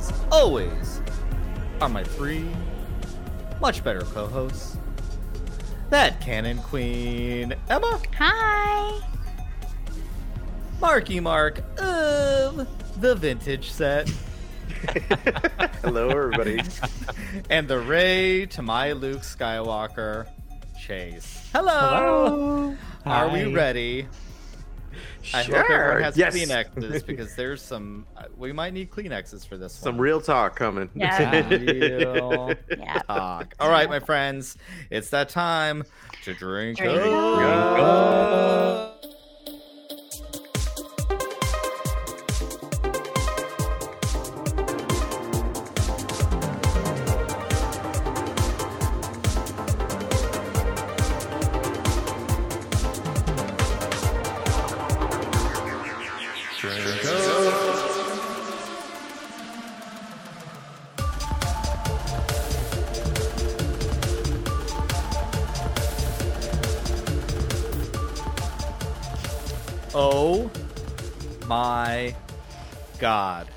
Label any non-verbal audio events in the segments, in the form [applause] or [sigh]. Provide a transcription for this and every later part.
as always, are my three much better co hosts. That canon queen, Emma. Hi. Marky Mark of the vintage set. [laughs] Hello, everybody. [laughs] and the Rey to my Luke Skywalker, Chase. Hello. Hello. Are we ready? I sure. hope everyone has yes. Kleenexes [laughs] because there's some. uh, We might need Kleenexes for this Some one. real talk coming. Yeah. [laughs] real Yeah. talk. All right, my friends, it's that time to drink. Drink up. up. God.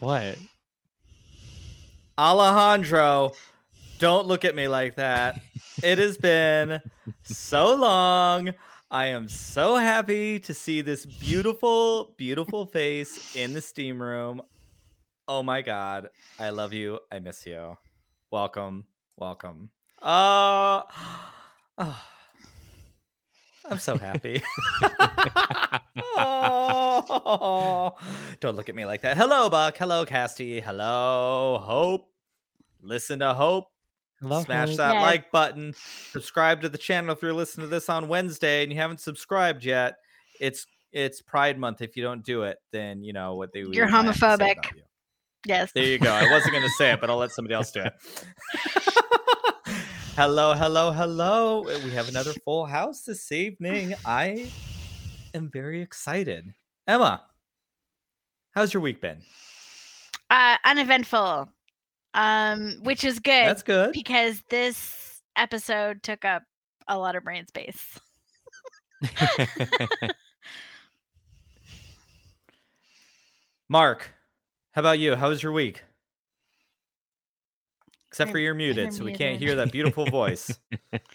What? Alejandro, don't look at me like that. It has been so long. I am so happy to see this beautiful, beautiful face in the steam room. Oh my god. I love you. I miss you. Welcome. Welcome. Uh, [sighs] oh, I'm so happy. oh, [laughs] [laughs] don't look at me like that. Hello, Buck. Hello, Casty. Hello, Hope. Listen to Hope. Hello. Smash Hope. that Yes. like button. Subscribe to the channel if you're listening to this on Wednesday and you haven't subscribed yet. It's it's Pride Month. If you don't do it, then you know what they. You're what I have to say homophobic. you. Yes. There you go. I wasn't going to say it, but I'll let somebody else do it. [laughs] hello, hello, hello. We have another full house this evening. I am very excited. Emma, how's your week been? Uh, uneventful. Um, which is good That's good. because this episode took up a lot of brain space. [laughs] [laughs] Mark, how about you? How was your week? Except for you're muted, I'm so we can't hear that beautiful voice.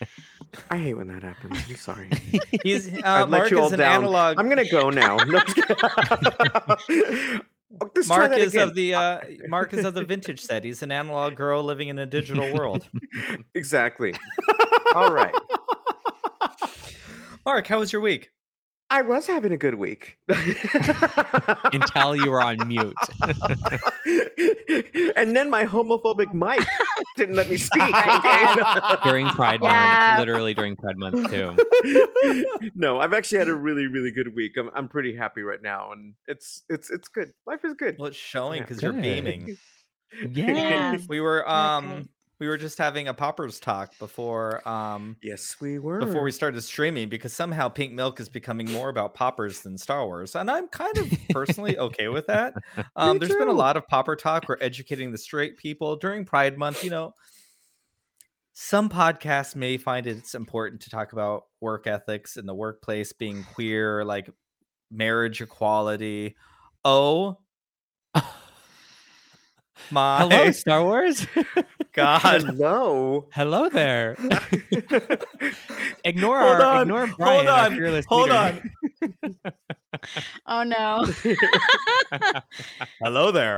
[laughs] I hate when that happens. I'm sorry. [laughs] He's [laughs] uh, Mark is an down. analog. I'm gonna go now. No, Mark is of the uh, Mark is of the vintage set. He's an analog girl living in a digital world. exactly. All right. Mark, how was your week? I was having a good week. [laughs] Until you were on mute. [laughs] and then my homophobic mic didn't let me [laughs] speak. during Pride Yeah. Month. Literally during Pride Month too. no, I've actually had a really, really good week. I'm, I'm pretty happy right now, and it's it's it's good. Life is good. Well, it's showing Yeah. because you're beaming. Yeah. We were um good. We were just having a poppers talk before um Yes, we were. before we started streaming because somehow pink milk is becoming more about poppers than Star Wars. And I'm kind of personally okay with that. [laughs] Um, there's been a lot of popper talk. We're educating the straight people during Pride Month. You know, some podcasts may find it's important to talk about work ethics in the workplace, being queer, like marriage equality. Oh my Hello, Star Wars. [laughs] God. Hello. Hello there. [laughs] Ignore Hold our on, ignore hold Brian, our on, fearless hold leader. [laughs] Oh no. Hello there.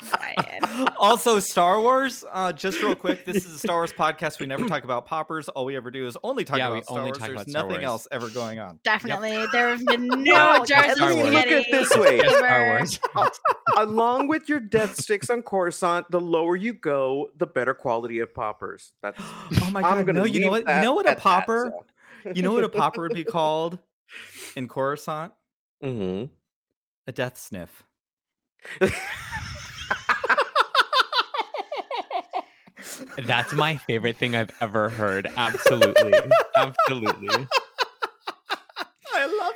[laughs] Brian. [laughs] also, Star Wars. Uh, just real quick, this is a Star Wars podcast. We never talk about poppers. All we ever do is only talk Yeah, about Star only Wars. talk There's Star nothing Wars. else ever going on. Definitely. There have been [laughs] no jars of Star Wars. look at this way. Star. Wars. Along with your death sticks on Coruscant, the lower you go, the better quality of poppers. That's [gasps] Oh my I'm god! gonna No, you know what? You know what a at that, popper? so. You know what a popper would be called in Coruscant? Mhm. A death sniff. That's my favorite thing I've ever heard. Absolutely. Absolutely. I love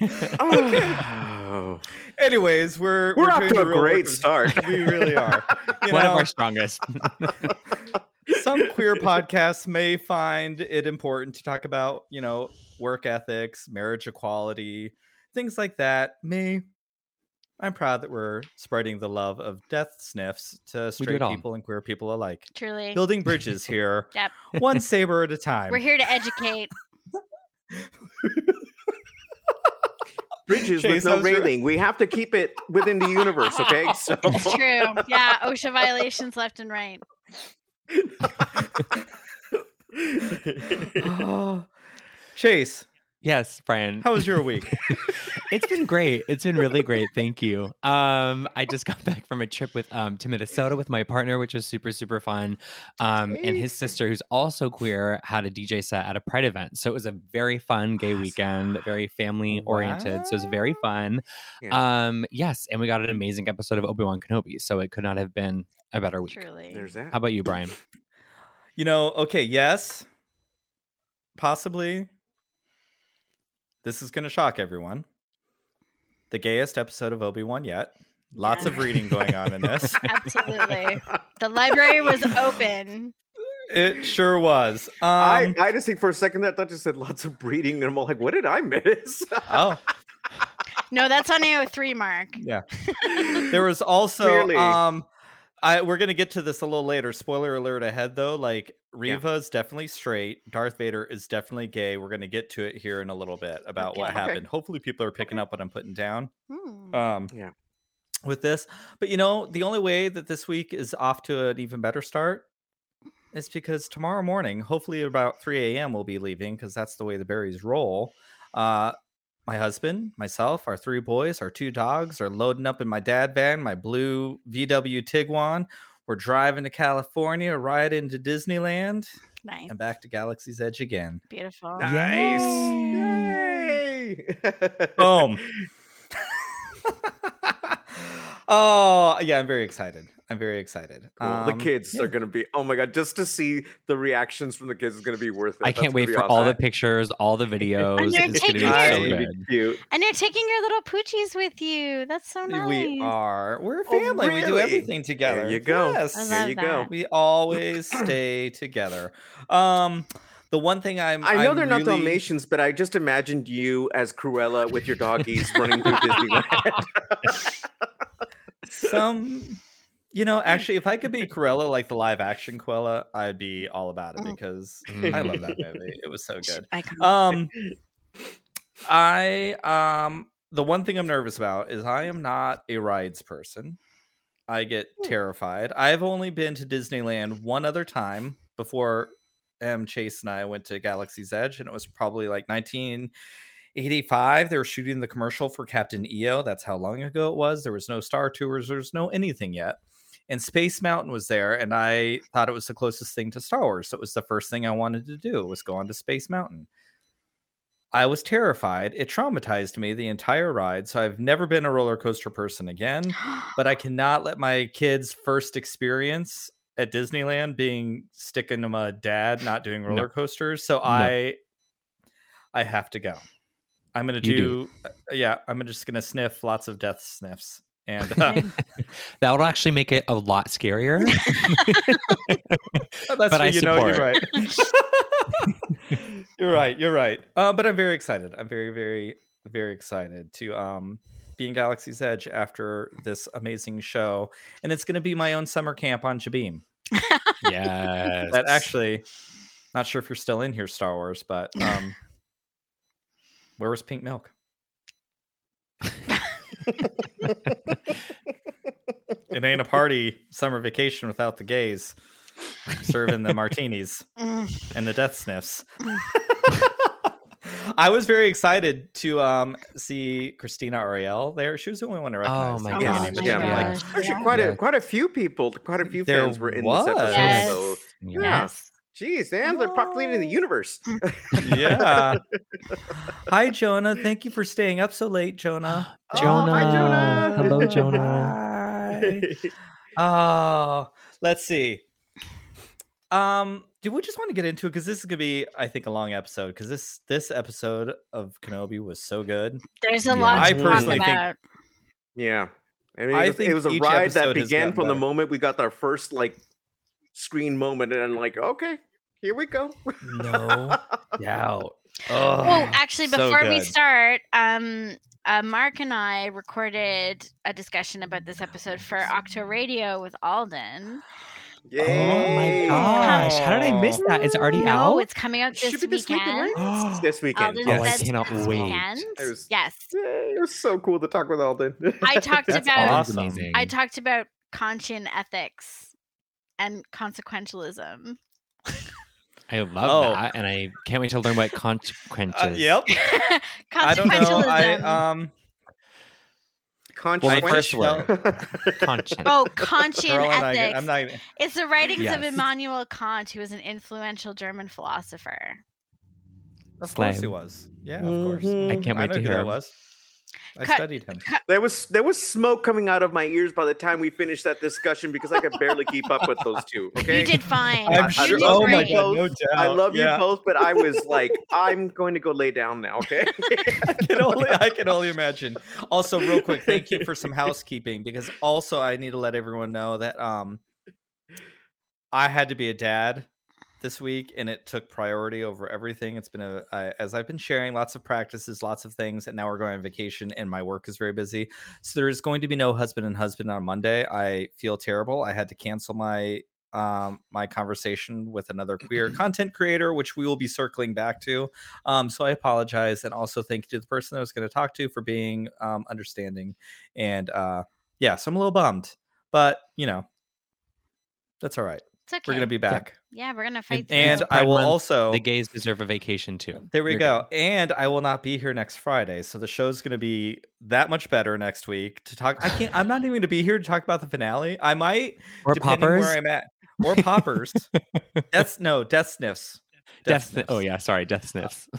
it. Oh, [sighs] Oh, [sighs] Anyways, we're we're off doing to a great work start. [laughs] We really are. You One know, of our strongest. [laughs] some queer podcasts may find it important to talk about, you know, work ethics, marriage equality, things like that. Me, I'm proud that we're spreading the love of death sniffs to straight it all. people and queer people alike. Truly. Building [laughs] bridges here, Yep. one [laughs] saber at a time. We're here to educate. [laughs] Bridges Chase, with no how's your- railing. We have to keep it within the universe, okay? So It's true. Yeah, OSHA violations left and right. Oh. Chase, yes, Brian. how was your week? [laughs] It's been great. It's been really great. Thank you. Um, I just got back from a trip with um to Minnesota with my partner, which was super super fun. Um, and his sister, who's also queer, had a DJ set at a Pride event, so it was a very fun gay Awesome. weekend, very family oriented. So it was very fun. Yeah. Um, yes, and we got an amazing episode of Obi Wan Kenobi, so it could not have been a better week. Truly. there's that. How about you, Brian? You know, okay, yes, possibly. This is going to shock everyone. The gayest episode of Obi Wan yet. Lots of reading going on in this. [laughs] Absolutely. The library was open. It sure was. Um, I, I just think for a second that thought just said lots of breeding, and I'm all like, what did I miss? oh, No, that's on AO3 mark. yeah. There was [laughs] also Clearly. um I we're gonna get to this a little later. Spoiler alert ahead though. Like Yeah. Is definitely straight. Darth Vader is definitely gay. We're gonna get to it here in a little bit about what Okay. Okay. happened. Hopefully people are picking up what I'm putting down. Hmm. Um Yeah. with this. But you know, the only way that this week is off to an even better start is because tomorrow morning, hopefully about 3 a.m. we'll be leaving because that's the way the berries roll. Uh my husband, myself, our three boys, our two dogs are loading up in my dad van, my blue VW Tiguan. We're driving to California, right into Disneyland, Nice. and back to Galaxy's Edge again. Beautiful. nice. Yay! Yay! Boom. [laughs] oh, yeah, I'm very excited. I'm very excited. Cool. the Um, kids yeah. are gonna be oh my god just to see the reactions from the kids is gonna be worth it I That's can't gonna wait be for all the pictures, all the [laughs] videos. they're It's gonna be taking so gonna be good. cute. And you're taking your little poochies with you. That's so nice. We are. We're a Oh, family. We do everything together. you go. Yes. I There love you go. We always stay together. Um, the one thing I'm I know I'm they're not Dalmatians, but I just imagined you as Cruella with your doggies running through Disneyland. [laughs] Some, you know, [laughs] actually, if I could be Cruella like the live action Cruella, I'd be all about it Mm. because I love that [laughs] movie. It was so good. Um, I um, the one thing I'm nervous about is I am not a rides person. I get Hmm. terrified. I've only been to Disneyland one other time before M Chase and I went to Galaxy's Edge, and it was probably like 1985. They were shooting the commercial for Captain EO. That's how long ago it was. There was no Star Tours. There's no anything yet. And Space Mountain was there, and I thought it was the closest thing to Star Wars. So it was the first thing I wanted to do was go on to Space Mountain. I was terrified. It traumatized me the entire ride. So I've never been a roller coaster person again [gasps] but I cannot let my kids' first experience at Disneyland being sticking to my dad not doing roller coasters. So I I have to go. I'm gonna do, do. uh, yeah, I'm just gonna sniff lots of death sniffs. And [laughs] uh, That would actually make it a lot scarier. [laughs] that's But what I you know, you're support. right. [laughs] you're right, you're right. Uh, but I'm very excited. I'm very, very, very excited to um be in Galaxy's Edge after this amazing show. And it's gonna be my own summer camp on Jabeam. yes. that actually not sure if you're still in here star wars but um where was pink milk it ain't a party summer vacation without the gays serving the martinis [laughs] Mm. and the death sniffs [laughs] i was very excited to um see christina ariel there she was the only one to recognize my the Oh gosh, name of yeah, the like, Actually, quite Yeah. a quite a few people, quite a few There fans were in was. this episode. Yes. So, Yeah. Yes. Geez, and they're populating the universe. [laughs] yeah [laughs] hi jonah thank you for staying up so late jonah Oh, Jonah. hi, Jonah. Hello, Jonah. Hi. Oh, let's see. Um, do we just want to get into it? Because this is gonna be, I think, a long episode. Because this this episode of Kenobi was so good. There's a Yeah. lot I to talk personally think- Yeah. I mean, I it was, think it was a ride that began gotten from the moment we got our first like screen moment, and I'm like, okay, here we go. No [laughs] doubt. Oh, Oh, actually, so before we start, um, uh, Mark and I recorded a discussion about this episode for Octo Radio with Alden. Oh my gosh! How did I miss that? It's already no, out. it's coming out this be this weekend, weekend. right? [gasps] this weekend. Alden Oh, I said cannot this wait. weekend. It was- Yes, it was so cool to talk with Alden. I talked [laughs] That's about awesome. I talked about Kantian ethics and consequentialism. I love Oh. that, and I can't wait to learn what consequences. Uh, yep. [laughs] I don't know. consequentialism. I um. Conscience. first Conscience. Oh, [laughs] conscience Girl, I'm not, ethics. I'm not even. It's the writings of Yes. Immanuel Kant, who was an influential German philosopher. Of course he was. Yeah, of course. Mhm. I can't wait know to who hear. that was. I Cut- studied him. There was there was smoke coming out of my ears by the time we finished that discussion because I could barely keep up with those two. [laughs] Okay. You did fine. I'm you sure- did oh my God, no doubt. I love yeah. you both, but I was [laughs] like, I'm going to go lay down now. Okay. [laughs] I can only I can only imagine. Also, real quick, thank you for some housekeeping because also I need to let everyone know that um I had to be a dad this week and it took priority over everything. It's been a I, as I've been sharing lots of practices, lots of things, and now we're going on vacation and my work is very busy. So there's going to be no husband and husband on Monday. I feel terrible. I had to cancel my um my conversation with another queer [clears throat] content creator which we will be circling back to um so i apologize and also thank you to the person i was going to talk to for being um understanding and uh yeah so i'm a little bummed but you know that's all right okay. we're gonna be back Yeah, we're gonna fight. through and i will Month, also The gays deserve a vacation too. there we You're go. And I will not be here next Friday. So the show's going to be that much better next week to talk. I can't, I'm not even going to be here to talk about the finale. I might, Or depending poppers. where I'm at, or poppers. [laughs] Death, no, death sniffs. Death. sniffs. Oh yeah, sorry, death sniffs. [laughs]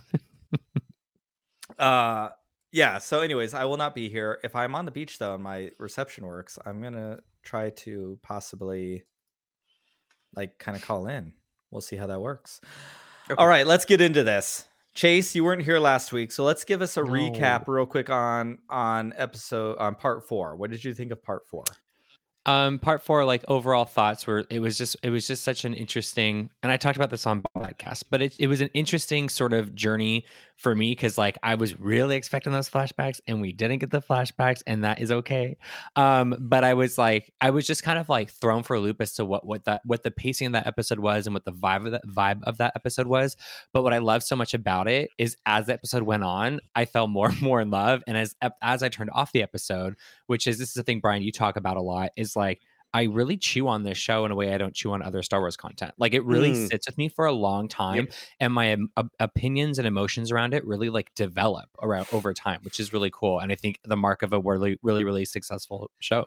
Uh, yeah. So, anyways, I will not be here. If I'm on the beach though, and my reception works, I'm going to try to possibly like kind of call in. We'll see how that works. Okay. All right, let's get into this. Chase, you weren't here last week, so let's give us a recap real quick on on episode on part four. What did you think of part four? Um, part four, like overall thoughts were it was just it was just such an interesting, and I talked about this on podcast, but it it was an interesting sort of journey for me because like I was really expecting those flashbacks and we didn't get the flashbacks, and that is okay. Um, but I was like I was just kind of like thrown for a loop as to what what that what the pacing of that episode was and what the vibe of that vibe of that episode was. But what I loved so much about it is as the episode went on, I fell more and more in love, and as as I turned off the episode which is this is a thing brian you talk about a lot is like i really chew on this show in a way i don't chew on other star wars content like it really Mm. sits with me for a long time and my um, opinions and emotions around it really like develop around over time which is really cool and i think the mark of a really really really successful show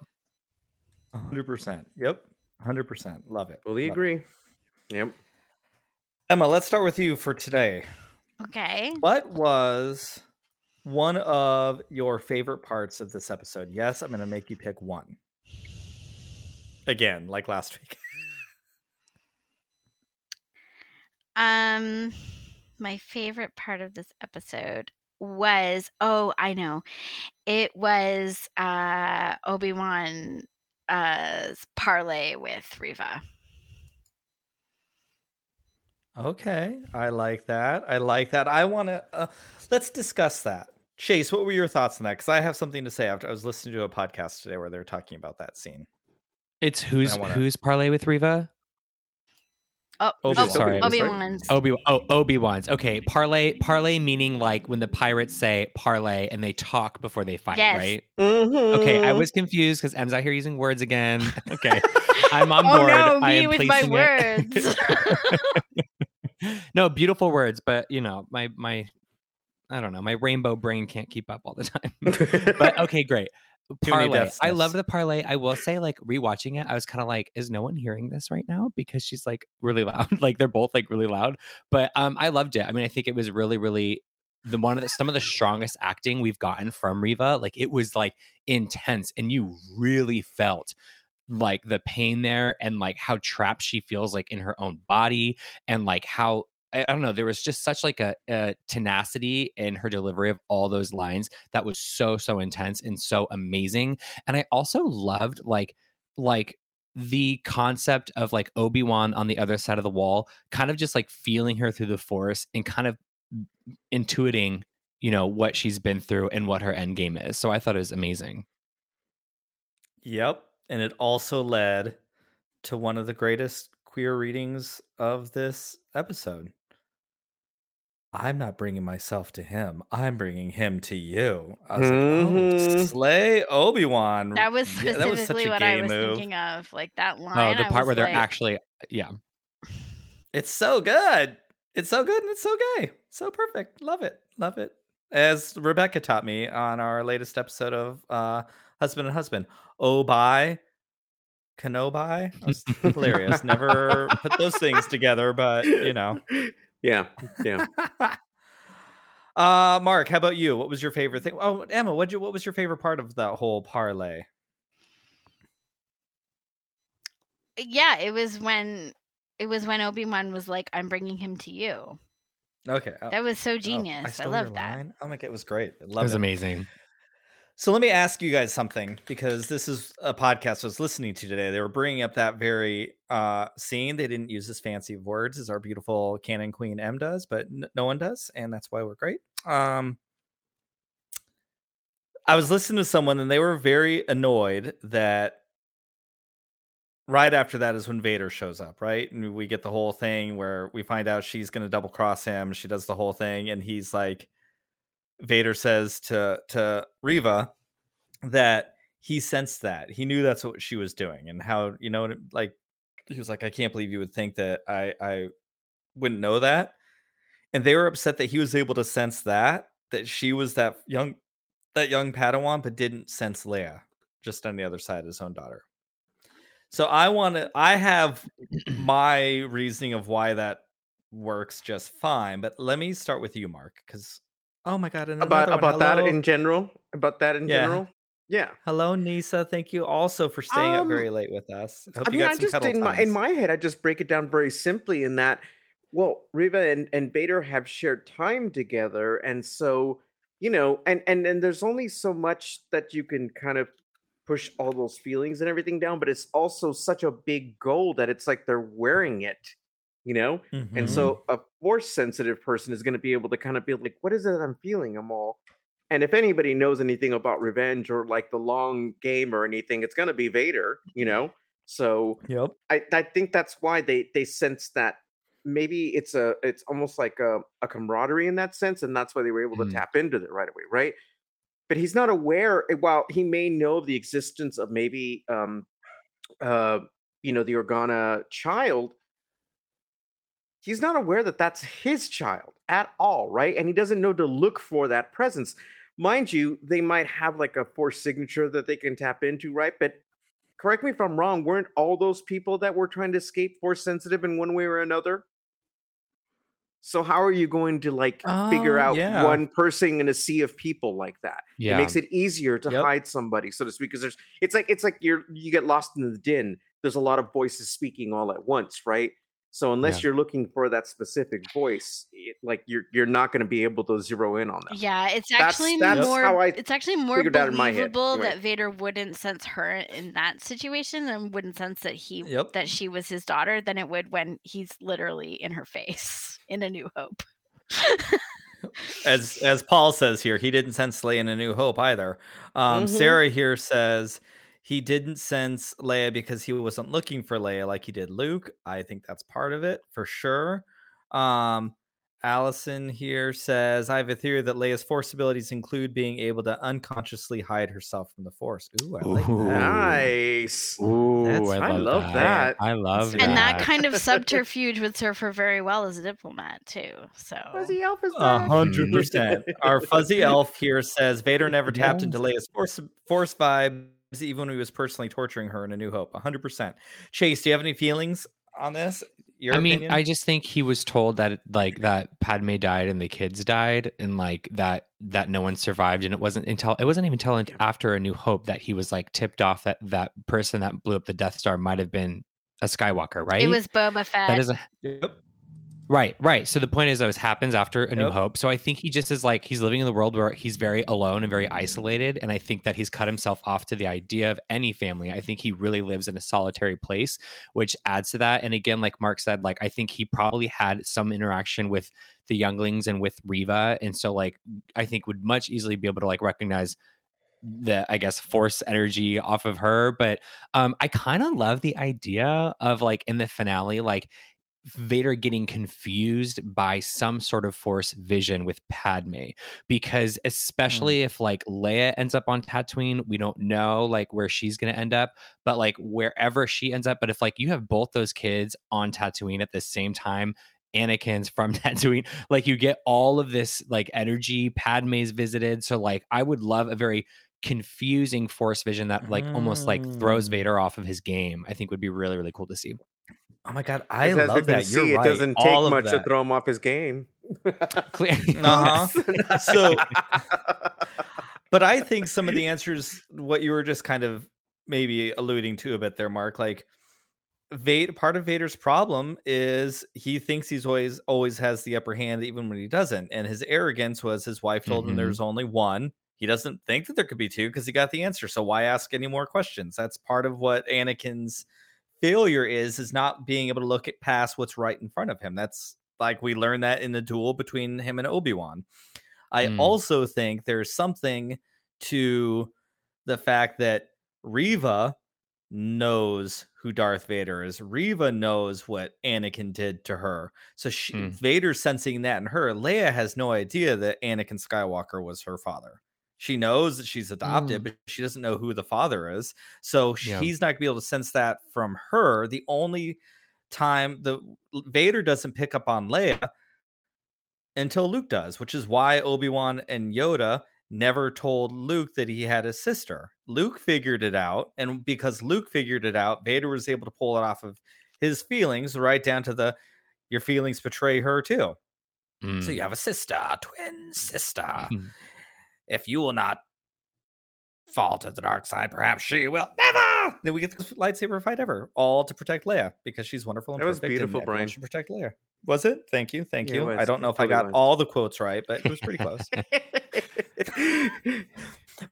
hundred percent. Yep, hundred percent. Love it. Fully Love it. agree. Yep. Emma, let's start with you for today. Okay. What was one of your favorite parts of this episode? Yes, I'm going to make you pick one. Again, like last week. [laughs] Um, my favorite part of this episode was oh, I know, it was uh Obi Wan uh parlay with Reva. Okay, I like that. I like that. I want to uh, let's discuss that. Chase, what were your thoughts on that? Because I have something to say after I was listening to a podcast today where they were talking about that scene. It's who's wanna- who's parlay with reva Oh, Obi-Wan. oh Sorry. Obi Wan's. Obi oh Obi Wan's okay parlay parlay meaning like when the pirates say parlay and they talk before they fight Yes. right Okay, I Mhm. was confused because Em's out here using words again. [laughs] Okay, I'm on board. oh board. no, I me am with my words. [laughs] no, beautiful words, but you know, my my, I don't know, my rainbow brain can't keep up all the time. [laughs] but okay, great. Parlay. I love the parlay. I will say, like rewatching it, I was kind of like, is no one hearing this right now? Because she's like really loud. [laughs] like they're both like really loud. But um, I loved it. I mean, I think it was really, really the one of the some of the strongest acting we've gotten from Reva. Like it was like intense, and you really felt like the pain there and like how trapped she feels like in her own body and like how I, I don't know there was just such like a, a tenacity in her delivery of all those lines that was so so intense and so amazing and i also loved like like the concept of like obi-wan on the other side of the wall kind of just like feeling her through the force and kind of intuiting you know what she's been through and what her end game is so i thought it was amazing Yep. And it also led to one of the greatest queer readings of this episode. I'm not bringing myself to him. I'm bringing him to you. I was like, oh, Mhm. slay Obi Wan. That was Yeah, specifically that was such a what I gay was move. thinking of. Like that line. oh the I part was where they're actually yeah It's so good. It's so good and it's so gay. So perfect. Love it. Love it. As Rebecca taught me on our latest episode of uh Husband and Husband. Oh bye. Kenobi. That's [laughs] hilarious. Never put those things together, but you know. Yeah, yeah. [laughs] uh Mark, how about you? What was your favorite thing? Oh, Emma, what you what was your favorite part of that whole parlay? Yeah, it was when it was when Obi Wan was like, "I'm bringing him to you." Okay. oh, That was so oh, genius. I, love that. line? Oh my god, it was great. I it was it. amazing So let me ask you guys something because this is a podcast I was listening to today. They were bringing up that very uh, scene. They didn't use as fancy words as our beautiful canon queen M does, but n- no one does, and that's why we're great. Um, I was listening to someone, and they were very annoyed that right after that is when Vader shows up, right? And we get the whole thing where we find out she's going to double cross him. She does the whole thing, and he's like, Vader says to to Reva that he sensed that he knew that's what she was doing, and how you know, like he was like, I can't believe you would think that I I wouldn't know that, and they were upset that he was able to sense that that she was that young that young Padawan, but didn't sense Leia just on the other side of his own daughter. So I want to. I have [clears throat] my reasoning of why that works just fine, but let me start with you, Mark, because oh my god, and about about that in general. About that in Yeah. general. Yeah. Hello, Nisa. Thank you also for staying up Um, very late with us. Hope I you mean, got I some just in my in my head, I just break it down very simply in that, well, Reva and, and Vader have shared time together, and so you know, and and and there's only so much that you can kind of push all those feelings and everything down, but it's also such a big goal that it's like they're wearing it, you know. And Mhm. so a force sensitive person is going to be able to kind of be like, what is it I'm feeling? I'm all. And if anybody knows anything about revenge or like the long game or anything, it's going to be Vader, you know? So Yep. I, I think that's why they they sense that maybe it's a it's almost like a, a camaraderie in that sense, and that's why they were able to Mm. tap into it right away, right? But he's not aware. eh, While he may know the existence of maybe um uh you know the Organa child, he's not aware that that's his child at all, right? And he doesn't know to look for that presence. Mind you, they might have like a force signature that they can tap into, right? But correct me if I'm wrong, weren't all those people that were trying to escape force sensitive in one way or another? So how are you going to like figure Oh, out yeah. one person in a sea of people like that? yeah It makes it easier to Yep. hide somebody, so to speak, because there's it's like it's like you're you get lost in the din. There's a lot of voices speaking all at once, right? So unless Yeah. you're looking for that specific voice, it, like you're you're not going to be able to zero in on that. Yeah, it's That's- actually that's more. how I it's actually more figured my head, believable anyway. that Vader wouldn't sense her in that situation and wouldn't sense that he Yep. that she was his daughter than it would when he's literally in her face [laughs] in A New Hope. [laughs] as as Paul says here, he didn't sense Leia in A New Hope either. Um, Mhm. Sarah here says he didn't sense Leia because he wasn't looking for Leia like he did Luke. I think that's part of it for sure. Um, Allison here says, I have a theory that Leia's force abilities include being able to unconsciously hide herself from the force. Ooh, I like Ooh. that. Nice. Ooh, That's- I I love, love that. I love And and that that. kind of [laughs] subterfuge would serve her very well as a diplomat too. So Fuzzy Elf is A hundred percent. Our fuzzy [laughs] elf here says Vader never tapped Yes. into Leia's force force vibes, even when he was personally torturing her in A New Hope. A hundred percent. Chase, do you have any feelings on this? Your I mean, opinion? I just think he was told that like that Padme died and the kids died, and like that that no one survived, and it wasn't until it wasn't even until after A New Hope that he was like tipped off that that person that blew up the Death Star might have been a Skywalker, right? It was Boba Fett. That is a, Yep. Right, right. So the point is, that it happens after A New Yep. Hope. So I think he just is like he's living in the world where he's very alone and very isolated, and I think that he's cut himself off to the idea of any family. I think he really lives in a solitary place, which adds to that. And again, like Mark said, like I think he probably had some interaction with the younglings and with Reva, and so like I think would much easily be able to like recognize the I guess force energy off of her. But um I kind of love the idea of like in the finale, like Vader getting confused by some sort of force vision with Padme because especially if like Leia ends up on Tatooine, we don't know like where she's going to end up, but like wherever she ends up, but if like you have both those kids on Tatooine at the same time, Anakin's from [laughs] Tatooine, like you get all of this like energy Padme's visited, so like I would love a very confusing force vision that like almost like throws Mm. Vader off of his game. I think would be really really cool to see. Oh my god, I love can that. see, You're it right. doesn't take All much to throw him off his game. [laughs] [laughs] Uh-huh. [laughs] So- But I think some of the answers, what you were just kind of maybe alluding to a bit there, Mark, like Vader, part of Vader's problem is he thinks he's always always has the upper hand, even when he doesn't. And his arrogance was his wife told him Mhm. there's only one. He doesn't think that there could be two because he got the answer. So why ask any more questions? That's part of what Anakin's failure is, is not being able to look at past what's right in front of him. That's like we learned that in the duel between him and Obi-Wan. I Mm. also think there's something to the fact that Reva knows who Darth Vader is. Reva knows what Anakin did to her. So she, Mm. Vader's sensing that in her. Leia has no idea that Anakin Skywalker was her father. She knows that she's adopted, but she doesn't know who the father is. So Yeah. he's not gonna be able to sense that from her. The only time the Vader doesn't pick up on Leia until Luke does, which is why Obi-Wan and Yoda never told Luke that he had a sister. Luke figured it out, and because Luke figured it out, Vader was able to pull it off of his feelings, right down to the your feelings betray her too. So Mm. you have a sister, twin sister. [laughs] If you will not fall to the dark side, perhaps she will never. Then we get the lightsaber fight ever, all to protect Leia because she's wonderful and That was beautiful, Brian. should protect Leia. Was it? Thank you, thank Yeah, you. I don't know if I got was. all the quotes right, but it was pretty close. [laughs]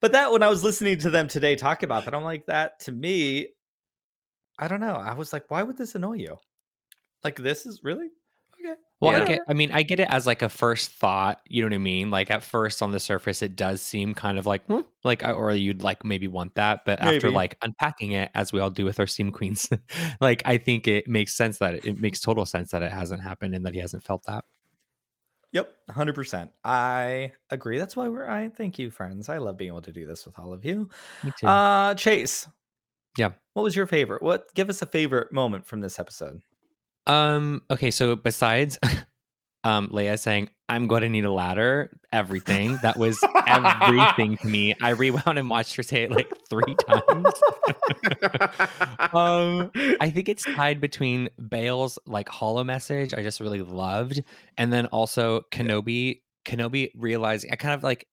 but that when I was listening to them today talk about that, I'm like, that to me, I don't know. I was like, why would this annoy you? Like, this is really okay. Well, I get. I mean, I get it as like a first thought. You know what I mean? Like at first on the surface, it does seem kind of like, hmm, like, or you'd like maybe want that, but after like unpacking it, as we all do with our steam queens, [laughs] like I think it makes sense that it, it makes total sense that it hasn't happened and that he hasn't felt that. Yep, hundred percent. I agree. That's why we're. I thank you, friends. I love being able to do this with all of you. Me too. Uh, Chase. Yeah. What was your favorite? What? Give us a favorite moment from this episode. Um. Okay. So besides, [laughs] um, Leia saying, "I'm going to need a ladder," everything that was everything to me. I rewound and watched her say it like three [laughs] times. um, I think it's tied between Bail's like holo message. I just really loved, and then also Kenobi. Kenobi realizing I kind of like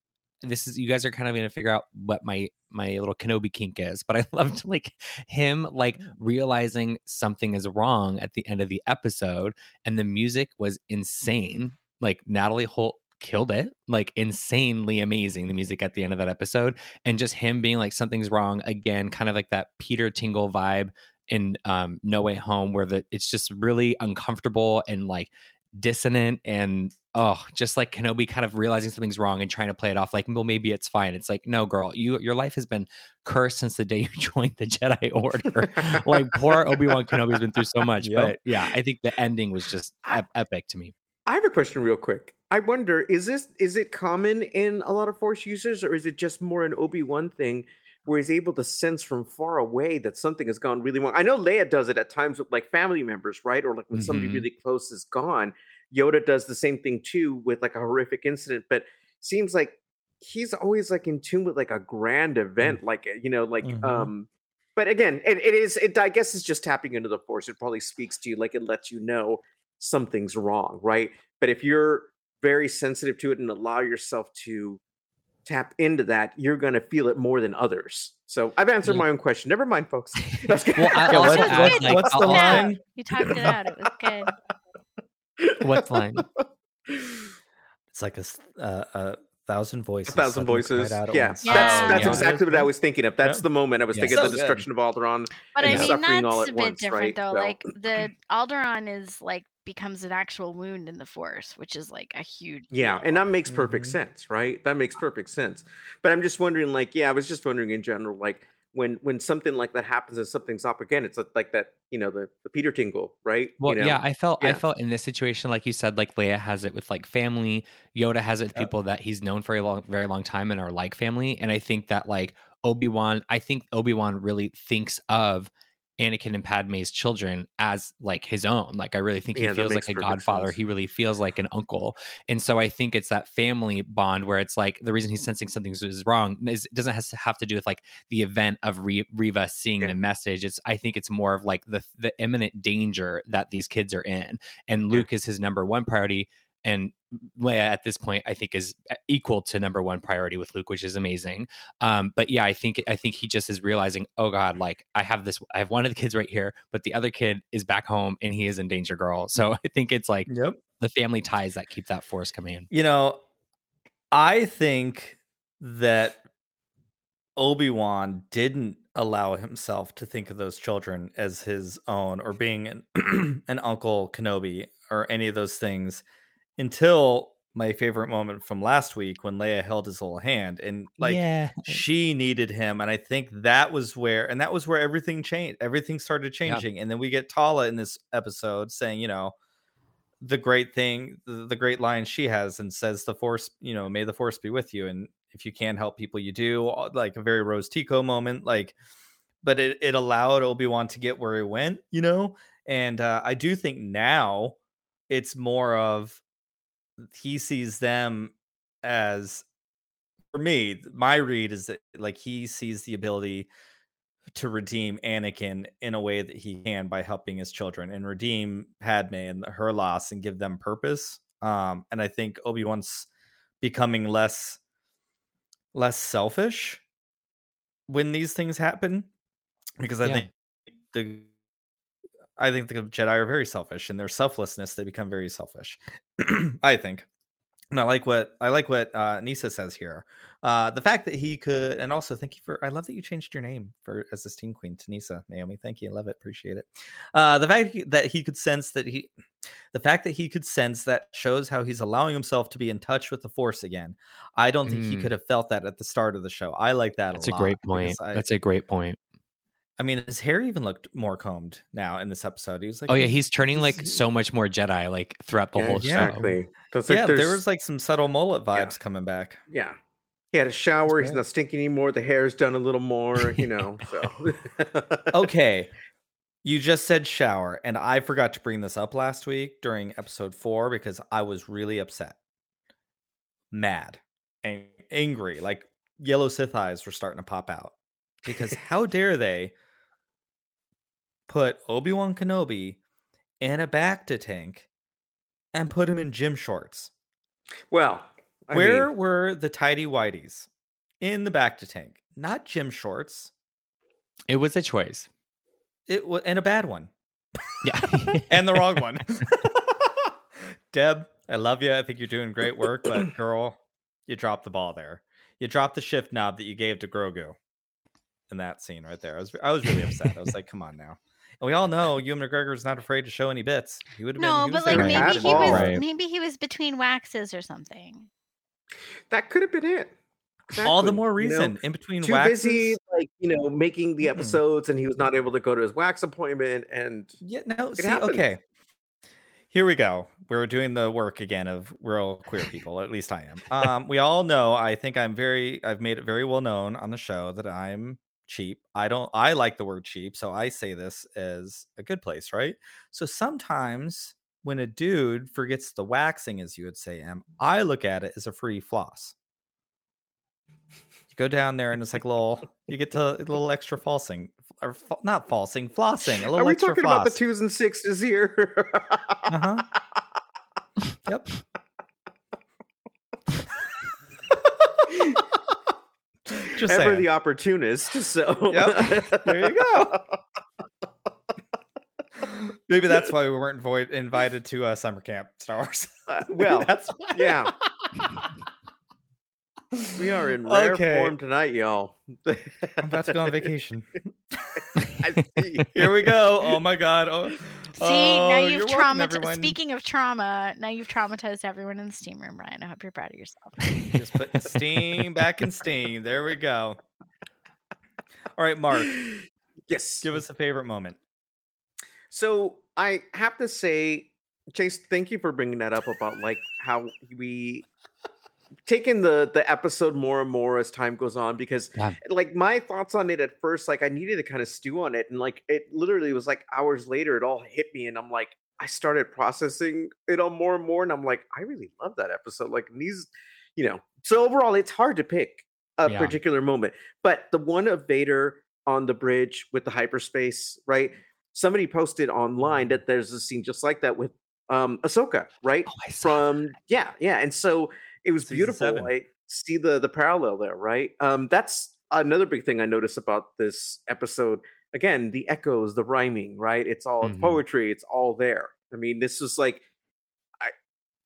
this is you guys are kind of going to figure out what my my little Kenobi kink is, but I [laughs] loved like him like realizing something is wrong at the end of the episode, and the music was insane. Like Natalie Holt killed it, like insanely amazing. The music at the end of that episode, and just him being like something's wrong again, kind of like that Peter Tingle vibe in um, No Way Home, where the it's just really uncomfortable and like dissonant and oh just like kenobi kind of realizing something's wrong and trying to play it off like well maybe it's fine it's like no girl you your life has been cursed since the day you [laughs] joined the jedi order [laughs] like poor obi-wan kenobi's been through so much Yep. but yeah i think the ending was just ep- epic to me I have a question real quick. I wonder, is this is it common in a lot of force users, or is it just more an Obi-Wan thing where he's able to sense from far away that something has gone really wrong? I know Leia does it at times with like family members, right? Or like when somebody Mhm. really close is gone. Yoda does the same thing too with like a horrific incident, but seems like he's always like in tune with like a grand event, like uh, you know, like Mhm. um but again, it, it is. It I guess it's just tapping into the force. It probably speaks to you, like it lets you know something's wrong, right? But if you're very sensitive to it and allow yourself to tap into that, you're going to feel it more than others. So I've answered Yeah. my own question. Never mind, folks. [laughs] That's good. Well, I Yeah, also what- add, like, what's the I'll also- Yeah. line? You talked it out. It was good. What's the line? [laughs] It's like a, s- uh, a thousand voices. A voices. thousand voices. out at Yeah, once. Yeah. that's Oh, that's yeah. exactly what I was thinking of. That's Yeah. the moment I was Yeah. thinking So of the good. destruction of Alderaan. But and I mean, suffering all that's at a bit once, different right? though. So- Like the Alderaan is like becomes an actual wound in the Force, which is like a huge. Yeah, deal. and that makes perfect Mhm. sense, right? That makes perfect sense. But I'm just wondering, like, yeah, I was just wondering in general, like when when something like that happens and something's up again, it's uh, like that, you know, the, the Peter Tingle, right? Well, you know? yeah, I felt I felt in this situation, like you said, like Leia has it with like family, Yoda has it with people that he's known for a long, very long time and are like family. And I think that like Obi Wan, I think Obi Wan really thinks of Anakin and Padme's children as like his own. Like I really think he Yeah, feels like a godfather. sense. He really feels like an uncle. And so I think it's that family bond where it's like the reason he's sensing something is- wrong is it doesn't have to do with like the event of Reva seeing Yeah. the message. It's I think it's more of like the the imminent danger that these kids are in, and Yeah. Luke is his number one priority, and Leia at this point I think is e- equal to number one priority with Luke, which is amazing. Um, but yeah, I think I think he just is realizing, oh God, like I have this, I have one of the kids right here, but the other kid is back home and he is in danger, girl. So [laughs] I think it's like Yep. the family ties that keep that force coming in. You know, I think that Obi Wan didn't allow himself to think of those children as his own or being an, [clears throat] an Uncle Kenobi or any of those things until my favorite moment from last week when Leia held his little hand and like yeah, she needed him and i think that was where and that was where everything changed everything started changing and then we get tala in this episode saying you know the great thing the, the great line she has and says the force you know may the force be with you and if you can help people you do like a very rose tico moment like but it, it allowed obi-wan to get where he went you know and uh, i do think now it's more of he sees them as for me, my read is that like he sees the ability to redeem Anakin in a way that he can by helping his children and redeem Padme and her loss and give them purpose. Um, and I think Obi Wan's becoming less less selfish when these things happen because I Yeah. think the I think the Jedi are very selfish in their selflessness. They become very selfish. [clears throat] I think. And I like what I like what uh, Nisa says here. Uh, the fact that he could, and also thank you for. I love that you changed your name for as this team queen to Nisa Naomi. Thank you, I love it, appreciate it. Uh, the fact that he could sense that he, the fact that he could sense that shows how he's allowing himself to be in touch with the Force again. I don't think he Mm. could have felt that at the start of the show. I like that. that's a lot great point. I, That's a great point. I mean, his hair even looked more combed now in this episode. He was like, Oh yeah, he's turning like so much more Jedi like throughout the Yeah, whole show. exactly. That's like yeah, there was like some subtle mullet Yeah. vibes coming back. yeah. He had a shower. He's not stinking anymore. The hair's done a little more, you [laughs] know. So okay. [laughs] You just said shower, and I forgot to bring this up last week during episode four because I was really upset, mad, and angry. Like yellow Sith eyes were starting to pop out because how dare they put Obi Wan Kenobi in a Bacta tank and put him in gym shorts? well, I Where mean, were the tidy whities in the Bacta tank? Not gym shorts. It was a choice. It was and a bad one. Yeah. [laughs] and the wrong one. [laughs] Deb, I love you. I think you're doing great work, but [coughs] girl, you dropped the ball there. You dropped the shift knob that you gave to Grogu in that scene right there. I was I was really upset. I was like, come on now. And we all know Ewan McGregor's not afraid to show any bits. He would have No, been. he but was like there maybe at maybe he was Right. maybe he was between waxes or something. that could have been it. All the Exactly, more you know? reason in between Too waxes. busy, like you know, making the Mm. episodes, and he was not able to go to his wax appointment. And Yeah, no, see, happens. okay. Here we go. We're doing the work again of real queer people. at least I am. [laughs] Um, we all know. I think I'm very. I've made it very well known on the show that I'm cheap. I don't. I like the word cheap, so I say this as a good place, right? So sometimes when a dude forgets the waxing, as you would say, Em, I look at it as a free floss. You go down there and it's like little. You get to a little extra flossing, or not falsing, flossing. A little Are we extra talking floss. about the twos and sixes here? Uh-huh. [laughs] Yep. Just Ever saying. the opportunist. [laughs] So Yep. [laughs] There you go. [laughs] Maybe that's why we weren't void- invited to uh, summer camp Star Wars. Uh, well, that's why. yeah. We are in rare Okay. form tonight, y'all. I'm about to go on vacation. I see. Here we go. Oh my god. Oh, See, now oh, you've you're traumatized. Speaking of trauma, now you've traumatized everyone in the steam room, Ryan. I hope you're proud of yourself. Just putting steam back in steam. There we go. All right, Mark, Yes. give us a favorite moment. So I have to say, Chase, thank you for bringing that up about like how we taking the the episode more and more as time goes on because Yeah. like my thoughts on it at first like I needed to kind of stew on it and like it literally was like hours later it all hit me and I'm like I started processing it all more and more and I'm like I really love that episode like these you know so overall it's hard to pick a Yeah. particular moment but the one of Vader on the bridge with the hyperspace right somebody posted online that there's a scene just like that with um Ahsoka right Oh, from yeah yeah and so it was Season beautiful seven. i see the the parallel there right um that's another big thing i noticed about this episode again the echoes the rhyming right it's all it's Mhm. poetry it's all there i mean this is like i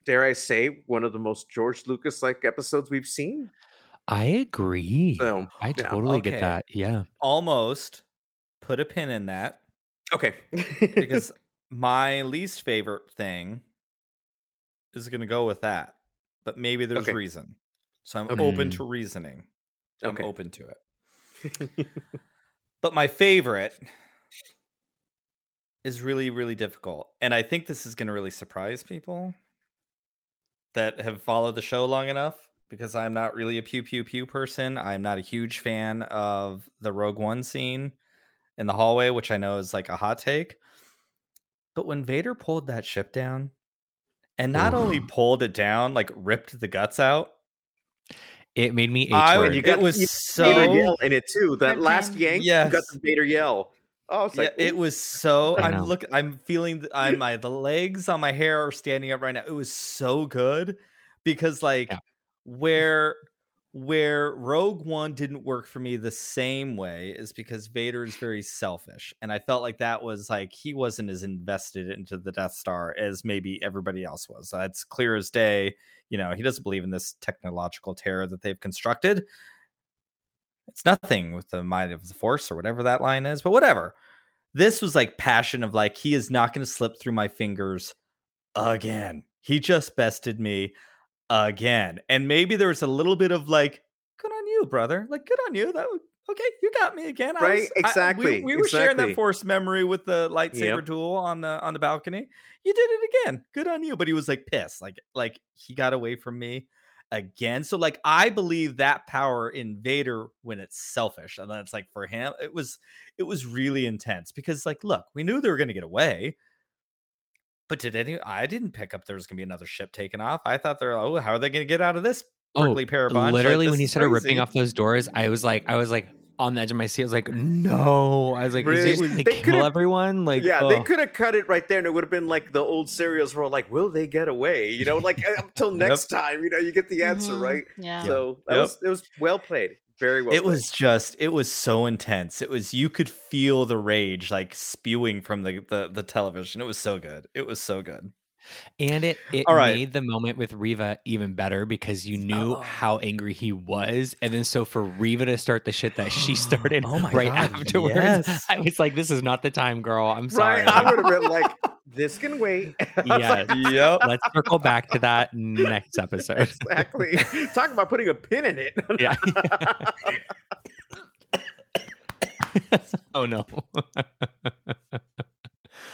dare i say one of the most george lucas like episodes we've seen I agree. so I yeah. totally Okay. get that. Yeah. Almost put a pin in that okay because [laughs] my least favorite thing is going to go with that, but maybe there's Okay. reason. So I'm Okay. open Mm. to reasoning. I'm Okay. open to it. [laughs] But my favorite is really, really difficult. And I think this is going to really surprise people that have followed the show long enough because I'm not really a pew pew pew person. I'm not a huge fan of the Rogue One scene in the hallway, which I know is like a hot take. But when Vader pulled that ship down and not only pulled it down, like ripped the guts out, It made me I- H when you got it was Vader so yell in it too that last man. yank you got Yes. the vader yell oh it's yeah, like it was so. I I'm know. look. I'm feeling. th- I'm my the legs on my hair are standing up right now. It was so good because like Yeah. where where Rogue One didn't work for me the same way is because Vader is very selfish, and I felt like that was like he wasn't as invested into the Death Star as maybe everybody else was. That's clear as day. You know, he doesn't believe in this technological terror that they've constructed. It's nothing with the might of the force or whatever that line is, but whatever. This was like passion of like he is not going to slip through my fingers again. He just bested me again. And maybe there was a little bit of like, good on you, brother. Like, good on you. That was okay. You got me again. I Right, was- I- we- exactly, we, were sharing that force memory with the lightsaber Yep. duel on the on the balcony. You did it again. Good on you. But he was like pissed. Like, like he got away from me again. So like I believe that power in Vader when it's selfish. And then it's like for him, it was it was really intense because like look, we knew they were gonna get away. But did any I didn't pick up there was gonna be another ship taken off. I thought they're oh, how are they gonna get out of this Oh, prickly pear bunch? Literally, this when he is started ripping off those doors, I was like, I was like on the edge of my seat. I was like, no. I was like, is Really? he just gonna They kill could've- everyone? Like, yeah, they could have cut it right there, and it would have been like the old serials were like, "Will they get away?" You know, like until [laughs] next time, you know, you get the answer Mhm. right. Yeah. So that Yep. was it was well played, very well. it played. was just it was so intense. It was you could feel the rage like spewing from the the, the television. It was so good. It was so good. And it it All right. made the moment with Reva even better because you knew Oh. how angry he was, and then so for Reva to start the shit that she [gasps] started Oh my right God, afterwards, yes. [laughs] I was like, "This is not the time, girl. I'm sorry." right. I would have been [laughs] like, "This can wait." [laughs] I was like. Yep. Let's circle back to that next episode. exactly. Talk about putting a pin in it. Yeah. oh no,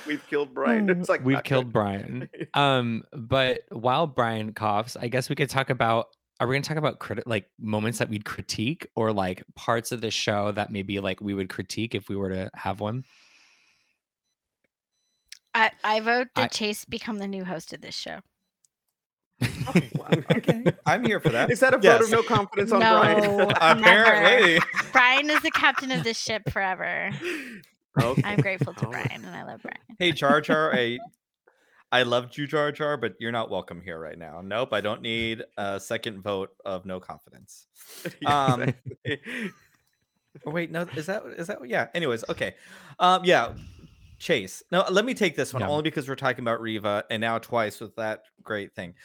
We've killed Brian. It's like we've killed good. Brian. [laughs] Um, but while Brian coughs, I guess we could talk about. Are we going to talk about criti- like moments that we'd critique, or like parts of the show that maybe like we would critique if we were to have one? I, I vote that I- Chase become the new host of this show. [laughs] Oh, wow. Okay, I'm here for that. Is that a vote of no confidence on No. Brian? [laughs] Apparently. Brian is the captain of this ship forever. Okay. I'm grateful to Brian and I love Brian. Hey, Char Jar, [laughs] I, I loved you, Jar Jar, but you're not welcome here right now. Nope, I don't need a second vote of no confidence. [laughs] Um, exactly. [laughs] Wait, no, is that is that yeah? Anyways, okay, um, yeah, Chase. Now let me take this one Yeah. only because we're talking about Reva and now twice with that great thing.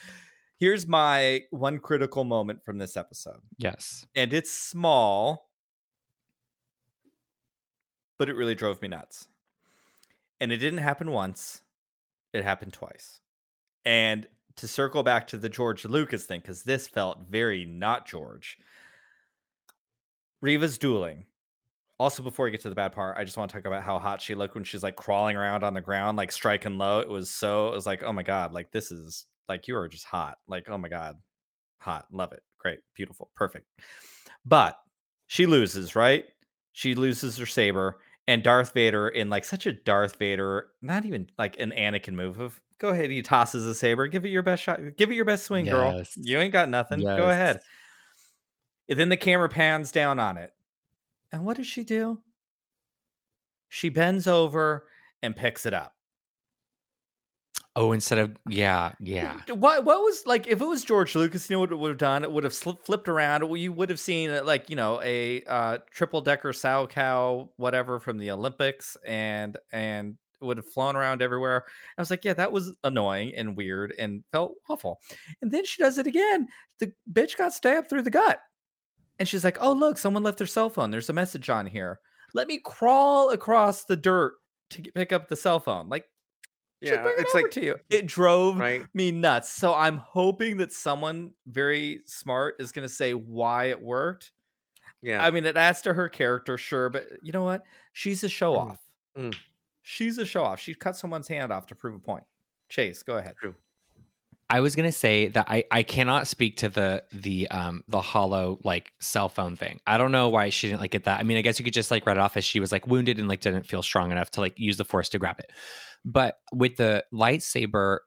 Here's my one critical moment from this episode, Yes. and it's small, but it really drove me nuts. And it didn't happen once; it happened twice. And to circle back to the George Lucas thing, because this felt very not George. Reva's dueling. Also, before we get to the bad part, I just want to talk about how hot she looked when she's like crawling around on the ground, like striking low. It was so, it was like, oh my God, like this is like you are just hot. Like, oh my God, hot. Love it. Great. Beautiful. Perfect. But she loses, right? She loses her saber, and Darth Vader, in like such a Darth Vader, not even like an Anakin move of go ahead, he tosses a saber, give it your best shot, give it your best swing, girl. You ain't got nothing. Go ahead. And then the camera pans down on it. And what does she do? She bends over and picks it up. Oh, instead of yeah, yeah. What what was like if it was George Lucas, you know what would have done? It would have sli- flipped around. You would have seen uh, like you know a uh, triple decker Salchow, whatever from the Olympics, and and would have flown around everywhere. I was like, yeah, that was annoying and weird and felt awful. And then she does it again. The bitch got stabbed through the gut, and she's like, oh look, someone left their cell phone. There's a message on here. Let me crawl across the dirt to pick up the cell phone. Like, yeah, bring it it's over like to you. It drove right. me nuts. So I'm hoping that someone very smart is going to say why it worked. Yeah, I mean, it adds to her character, sure, but you know what? She's a show off. Mm. She's a show off. She cut someone's hand off to prove a point. Chase, go ahead. True. I was gonna say that I I cannot speak to the the um the holo like cell phone thing. I don't know why she didn't like get that. I mean, I guess you could just like write it off as she was like wounded and like didn't feel strong enough to like use the force to grab it. But with the lightsaber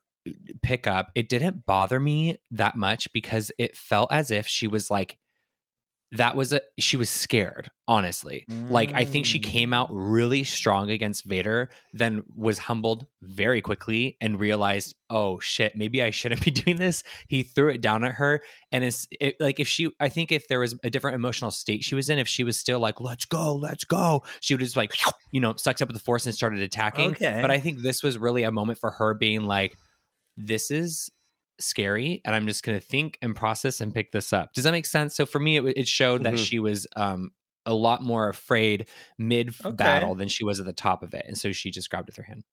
pickup, it didn't bother me that much because it felt as if she was like that was a she was scared honestly. Like i think she mm. came out really strong against vader then was humbled very quickly and realized oh shit maybe i shouldn't be [laughs] doing this. He threw it down at her and it's it, like if she i think if there was a different emotional state she was in if she was still like let's go let's go she would just like [laughs] you know sucked up with the force and started attacking Okay. but i think this was really a moment for her being like this is scary and i'm just going to think and process and pick this up does that make sense so for me it, it showed that Mhm. she was um a lot more afraid mid Okay. battle than she was at the top of it and so she just grabbed it with her hand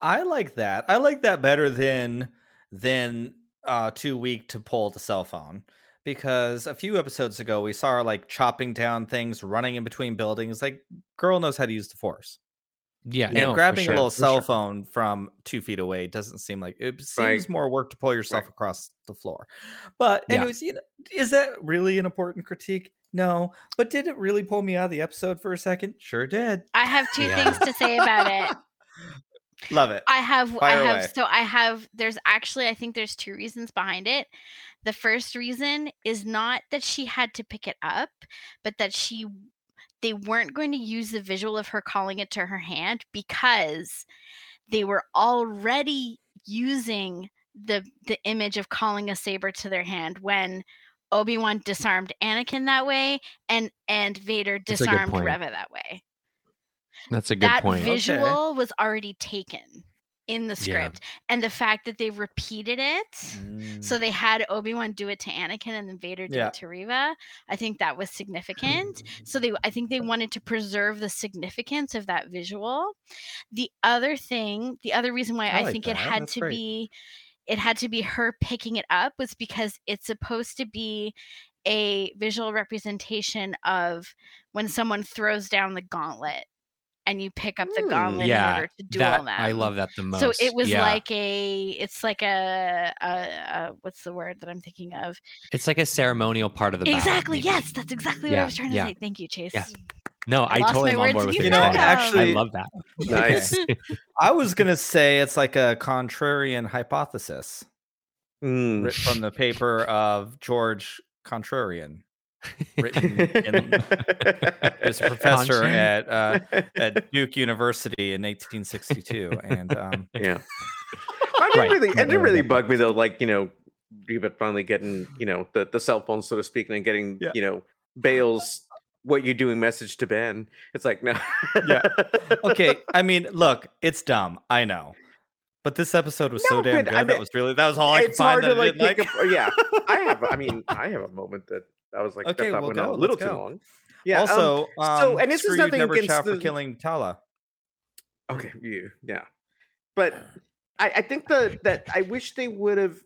I like that. I like that better than than uh too weak to pull the cell phone because a few episodes ago we saw her like chopping down things, running in between buildings. Like girl knows how to use the force. Yeah and no, grabbing sure, a little for cell sure. phone from two feet away doesn't seem like it seems Right. more work to pull yourself Right. across the floor. But Yeah. you know, is that really an important critique? No. But did it really pull me out of the episode for a second? Sure did. I have two Yeah. things to say about it. [laughs] Love it. I have I have away. so I have there's actually I think there's two reasons behind it. The first reason is not that she had to pick it up, but that she they weren't going to use the visual of her calling it to her hand because they were already using the the image of calling a saber to their hand when Obi-Wan disarmed Anakin that way and and Vader disarmed point. Reva that way that's a good that point Okay. visual was already taken in the Yeah. script and the fact that they repeated it Mm. so they had obi-wan do it to anakin and then vader do Yeah. it to reva i think that was significant so they [laughs] i think they wanted to preserve the significance of that visual the other thing the other reason why I i, like think it had That's to great. be it had to be her picking it up was because it's supposed to be a visual representation of when someone throws down the gauntlet and you pick up the Hmm. gauntlet in yeah order to duel that them. i love that the most So it was yeah. like a, it's like a, a, a, what's the word that I'm thinking of? it's like a ceremonial part of the battle, exactly. maybe. Yes, that's exactly what I was trying to say. Thank you, Chase. Yeah. no I i, lost totally am my on words board with you You know, actually- i love that Nice. [laughs] I was gonna say it's like a contrarian hypothesis. Mm. from the paper of George Contrarian, written in, [laughs] as a professor at uh, [laughs] at Duke University in 1862, and um, yeah. [laughs] I didn't Right. really, it didn't really right. bug me though. Like you know, Reva finally getting you know the the cell phone, so to speak, and then getting Yeah. you know Bail's "What you doing" message to Ben. It's like no. Yeah. okay. I mean, look, it's dumb. I know, but this episode was so damn good. I that was really that was all I could find hard to that I like didn't like. up. Yeah, I have. I mean, I have a moment that I was like, Okay, that we'll went go, a little let's too go. long. Yeah. um, also, um, so- and this is nothing against Chow for killing Tala. Okay, you yeah, but [sighs] I, I think that that I wish they would have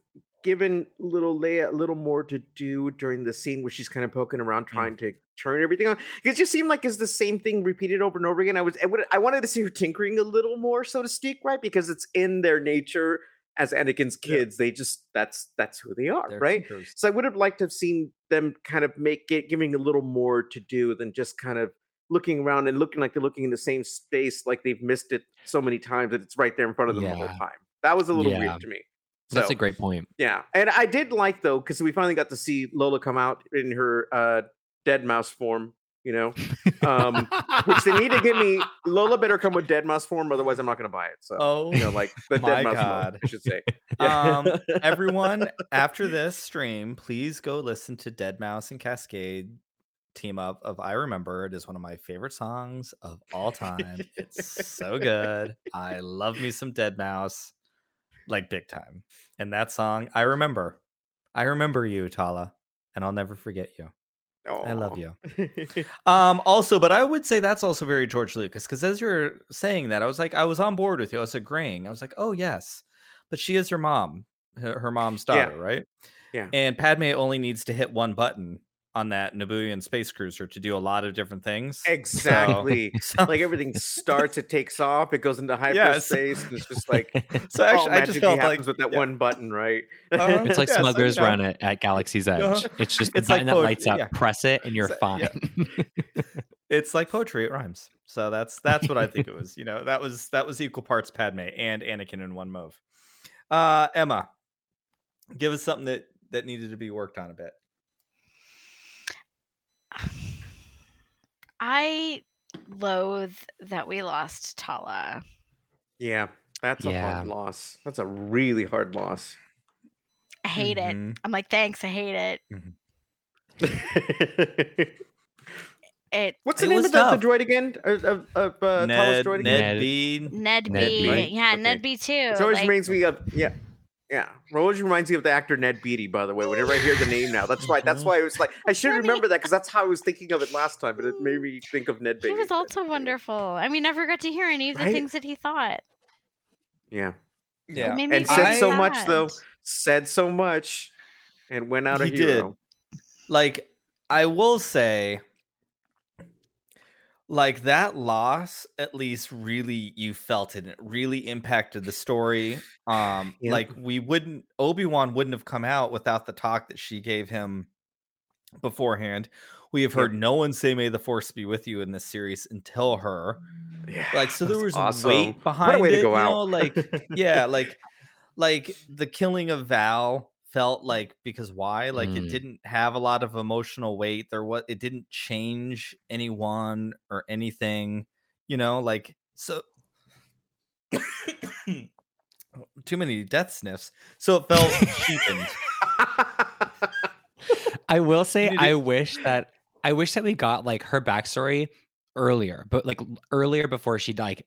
given little Leia a little more to do during the scene where she's kind of poking around trying to turn everything on. It just seemed like it's the same thing repeated over and over again. I was I, would, I wanted to see her tinkering a little more, so to speak, right? Because it's in their nature as Anakin's Yeah. kids. They just that's that's who they are, They're right? So I would have liked to have seen them kind of make it giving a little more to do than just kind of looking around and looking like they're looking in the same space like they've missed it so many times that it's right there in front of them the whole time. That was a little Yeah. weird to me. That's So, a great point. yeah. And I did like though, because we finally got to see Lola come out in her uh dead mouse form, you know. Um which they need to give me [laughs] Lola better come with dead mouse form, otherwise I'm not gonna buy it. So Oh, you know, like the my dead mouse God. I should say. [laughs] um, everyone, [laughs] after this stream, please go listen to deadmau5 and Kaskade team up of I Remember. It is one of my favorite songs of all time. It's so good. I love me some deadmau5, like big time. And that song, I remember. I remember you, Tala, and I'll never forget you. I love you. [laughs] Um, also, but I would say that's also very George Lucas because as you're saying that, I was like, I was on board with you. I was agreeing. I was like, oh yes, but she is her mom, her, her mom's Yeah. daughter, right? Yeah. And Padme only needs to hit one button on that Nabooian space cruiser to do a lot of different things. [laughs] exactly. So, like everything starts, it takes off, it goes into Yes. hyperspace, and it's just like [laughs] so all actually, I just magically felt like with that yeah. one button, right? Uh-huh. It's like Yeah, so, you Smuggler's know, Run at, at Galaxy's [laughs] Edge. Uh-huh. It's just It's the like button that poetry, lights up. yeah. Press it, and you're So, fine. yeah. It's like poetry; it rhymes. So that's that's what I think it was. You know, that was that was equal parts Padme and Anakin in one move. Uh, Emma, give us something that that needed to be worked on a bit. I loathe that we lost Tala. Yeah, that's a Yeah. hard loss. That's a really hard loss. I hate it. Mhm. I'm like, thanks, I hate it. [laughs] It What's the It name of the, the droid again? Of, of, of uh, Ned, droid again? Ned Ned- B. Ned, Ned B. Beatty. Yeah, Okay. Ned B too. It always like- reminds me of yeah, yeah. It always reminds me of the actor Ned Beatty. By the way, whenever I hear the name now, that's why. That's [laughs] why I was like, I should remember that because that's how I was thinking of it last time. But it made me think of Ned Beatty. he was also wonderful. I mean, never got to hear any of the Right? things that he thought. Yeah, Yeah, made me and very said so much though. Said so much, and went out a He did. hero. like I will say, like that loss, at least really you felt it. It really impacted the story. Um, Yep. like we wouldn't Obi Wan wouldn't have come out without the talk that she gave him beforehand. We have Yep. heard no one say "May the Force be with you" in this series until her. Yeah, Like so, there was awesome. weight behind What a way it. to go out. know, like yeah, like like the killing of Val felt like because why? Like it Mm. didn't have a lot of emotional weight. There was it didn't change anyone or anything, you know, like so [coughs] too many death sniffs. So it felt cheapened. [laughs] I will say I wish that I wish that we got like her backstory earlier, but like earlier before she like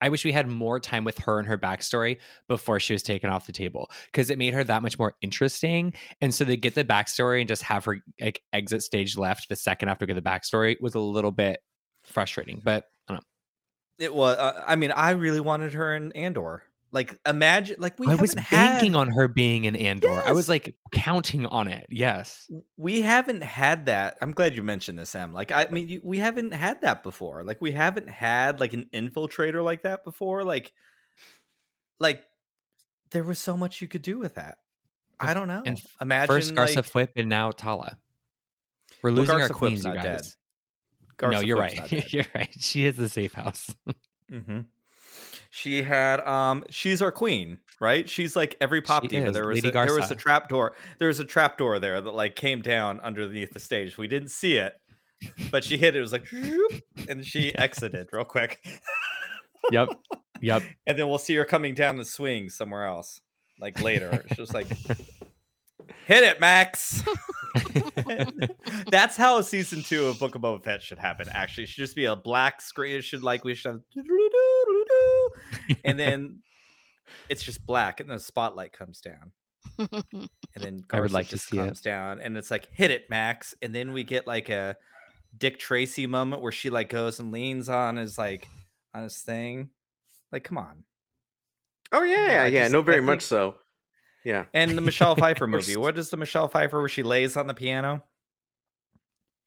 i wish we had more time with her and her backstory before she was taken off the table because it made her that much more interesting. And so to get the backstory and just have her like exit stage left the second after we get the backstory was a little bit frustrating. But I don't know. It was uh, I mean, I really wanted her in Andor. Like imagine like we I was haven't had- banking on her being an Andor. I was like counting on it. Yes. we haven't had that. I'm glad you mentioned this, Em. Like, I mean, you, we haven't had that before. Like, we haven't had like an infiltrator like that before. Like, like there was so much you could do with that. I don't know. and Imagine First Garsa like, Fwip and now Tala. We're well, losing our queens, you guys. no, you're right. [laughs] you're right. She is the safe house. hmm She had um she's our queen, right? She's like every pop She diva. is, There was Lady a, there was a trap door. There was a trap door there that like came down underneath the stage. We didn't see it, but she hit it. It was like, [laughs] and she [laughs] exited real quick. Yep. [laughs] Yep. and then we'll see her coming down the swing somewhere else, like later. She was like, hit it, Max. [laughs] That's how a season two of Book of Boba Fett should happen. Actually, it should just be a black screen. It should like we should have, and then it's just black, and the spotlight comes down, and then I would Garsa like to just see it. comes down, and it's like hit it, Max, and then we get like a Dick Tracy moment where she like goes and leans on his like on his thing. Like, come on. Oh yeah, I yeah, yeah. just- No, very think- much so. Yeah. And the Michelle [laughs] Pfeiffer movie. What is the Michelle Pfeiffer where she lays on the piano?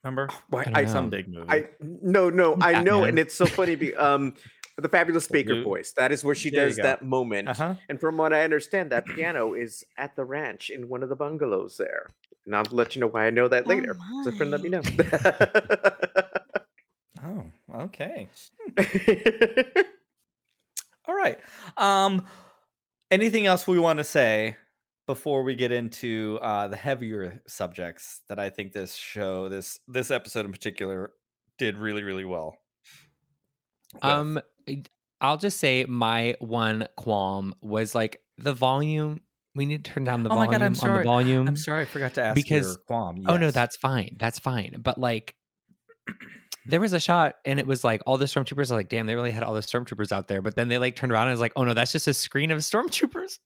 Remember? Why, I I. Some big movie. I no no [laughs] I know, and it's so funny. Be, um, the fabulous Baker Luke. voice. That is where she There does that moment. uh-huh. And from what I understand, that [clears throat] piano is at the ranch in one of the bungalows there. And I'll let you know why I know that Oh later. So friend, let me know. [laughs] Oh, okay. All right. Um anything else we want to say before we get into uh the heavier subjects that I think this show this this episode in particular did really really well. with? Um, I'll just say my one qualm was like the volume. We need to turn down the Oh my volume God, I'm on the sorry. volume. I'm sorry I forgot to ask because- your qualm. Oh no, that's fine. That's fine. But like there was a shot and it was like all the stormtroopers are like, damn, they really had all the stormtroopers out there. But then they like turned around and was like, oh no, that's just a screen of stormtroopers.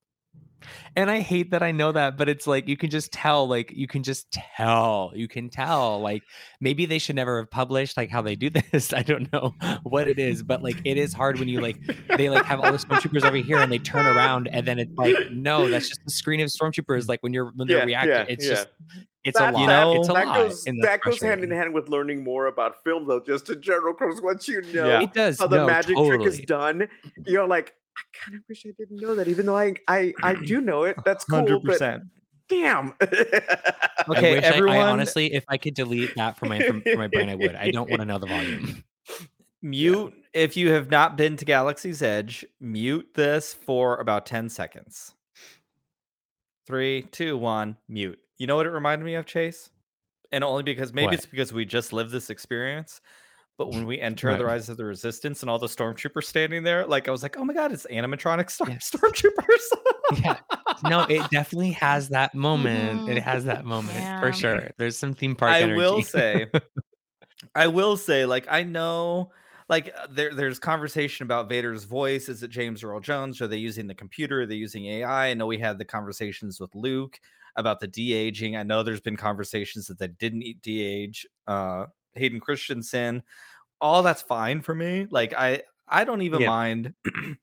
And I hate that I know that, but it's like you can just tell, like you can just tell, you can tell, like maybe they should never have published like how they do [laughs] this. I don't know what it is, but like it is hard when you like they like have all the stormtroopers over here and they turn around and then it's like, no, that's just the screen of stormtroopers. Like when you're when they're Yeah, reacting, yeah, it's yeah. just it's That- a lot. that- it's a that lot. goes that goes hand in hand with learning more about film, though. Just in general, because once you know Yeah. It does. how the no, magic trick is done, you're like, I kind of wish I didn't know that, even though I I I [clears throat] do know it. That's cool, Hundred but percent. damn. Okay, wish I- everyone. I, honestly, if I could delete that from my from, from my brain, I would. I don't want to know the volume. [laughs] Mute if you have not been to Galaxy's Edge. Mute this for about ten seconds. Three, two, one. Mute. You know what it reminded me of, Chase? And only because maybe What? it's because we just lived this experience. But when we [laughs] enter the Right. Rise of the Resistance and all the stormtroopers standing there, like I was like, oh my god, it's animatronic storm- Yes. [laughs] stormtroopers. Yeah. No, it definitely has that moment. It Mhm. has that moment Yeah. for sure. There's some theme park. I energy. will say, [laughs] I will say, like I know, like uh, there, there's conversation about Vader's voice. Is it James Earl Jones? Are they using the computer? Are they using AI? I know we had the conversations with Luke about the de aging. I know there's been conversations that they didn't eat de age. Uh, Hayden Christensen, all that's fine for me. Like I, I don't even Yeah. mind. [clears throat]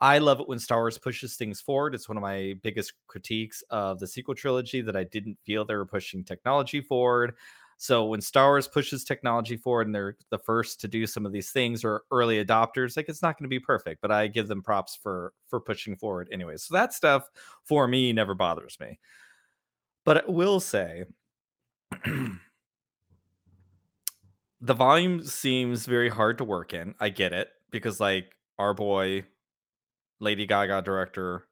I love it when Star Wars pushes things forward. It's one of my biggest critiques of the sequel trilogy that I didn't feel they were pushing technology forward. So when Star Wars pushes technology forward and they're the first to do some of these things or early adopters, like it's not going to be perfect, but I give them props for for pushing forward anyway. So that stuff for me never bothers me. But I will say [clears throat] the volume seems very hard to work in. I get it because like our boy Lady Gaga director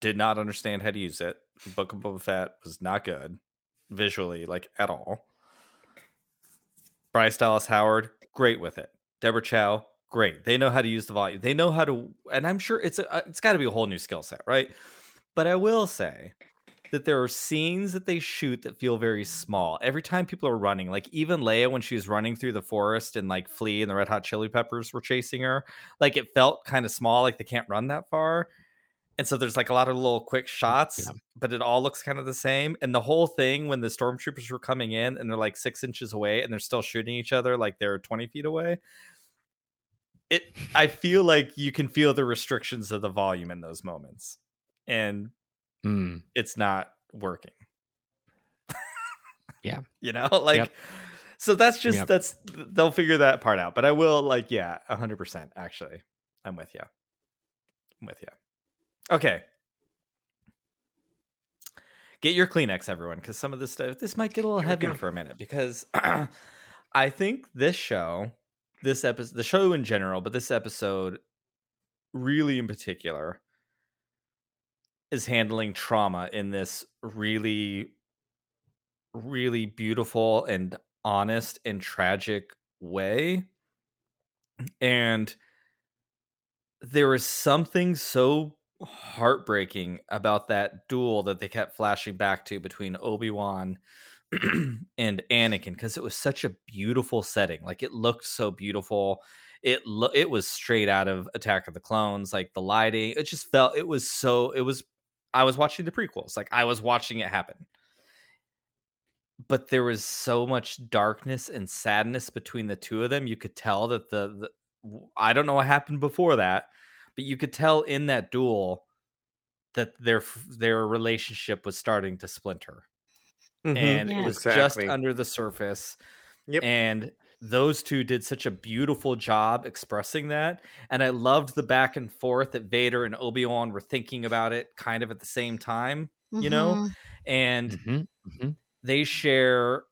did not understand how to use it. Book of Boba Fett was not good visually, like at all. Bryce Dallas Howard, great with it. Deborah Chow, great. They know how to use the volume. They know how to, and I'm sure it's a, uh, it's got to be a whole new skill set, right? But I will say that there are scenes that they shoot that feel very small. Every time people are running, like even Leia when she was running through the forest and like Flea and the Red Hot Chili Peppers were chasing her, like it felt kind of small, like they can't run that far. And so there's like a lot of little quick shots, Yeah. but it all looks kind of the same. And the whole thing when the stormtroopers were coming in and they're like six inches away and they're still shooting each other like they're 20 feet away. It I feel like you can feel the restrictions of the volume in those moments. And Mm, it's not working. [laughs] Yeah. You know, like so that's just Yep. that's they'll figure that part out. But I will like, yeah, hundred percent actually. I'm with you. I'm with you. Okay. Get your Kleenex, everyone, because some of this stuff this might get a little Here heavier for a minute because [clears throat] I think this show, this episode, the show in general, but this episode really in particular is handling trauma in this really really beautiful and honest and tragic way. And there was something so heartbreaking about that duel that they kept flashing back to between Obi-Wan [clears throat] and Anakin because it was such a beautiful setting. Like it looked so beautiful. It lo- it was straight out of Attack of the Clones, like the lighting. It just felt it was so it was I was watching the prequels. Like I was watching it happen but there was so much darkness and sadness between the two of them. You could tell that the, the I don't know what happened before that, but you could tell in that duel that their their relationship was starting to splinter. Mm-hmm. And yeah. it was exactly. just under the surface. Yep. And those two did such a beautiful job expressing that. And I loved the back and forth that Vader and Obi-Wan were thinking about it kind of at the same time, mm-hmm. you know? Mm-hmm. And mm-hmm. mm-hmm they share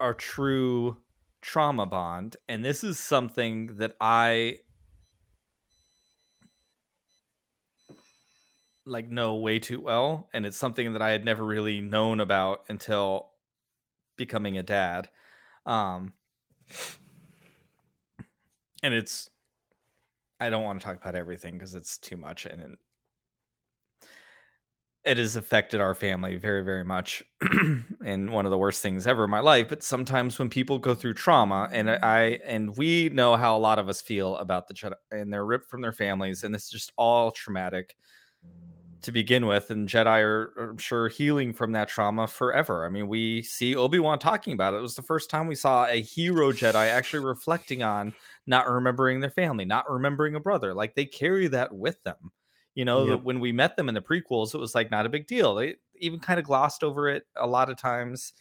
a true trauma bond and this is something that i like know way too well and it's something that i had never really known about until becoming a dad um and it's i don't want to talk about everything because it's too much and it has affected our family very very much [clears throat] and one of the worst things ever in my life but sometimes when people go through trauma and mm-hmm. i and we know how a lot of us feel about the and they're ripped from their families and it's just all traumatic to begin with and jedi are, are i'm sure healing from that trauma forever i mean we see obi-wan talking about it it was the first time we saw a hero jedi actually reflecting on not remembering their family not remembering a brother like they carry that with them you know, yep. when we met them in the prequels, it was like not a big deal. They even kind of glossed over it a lot of times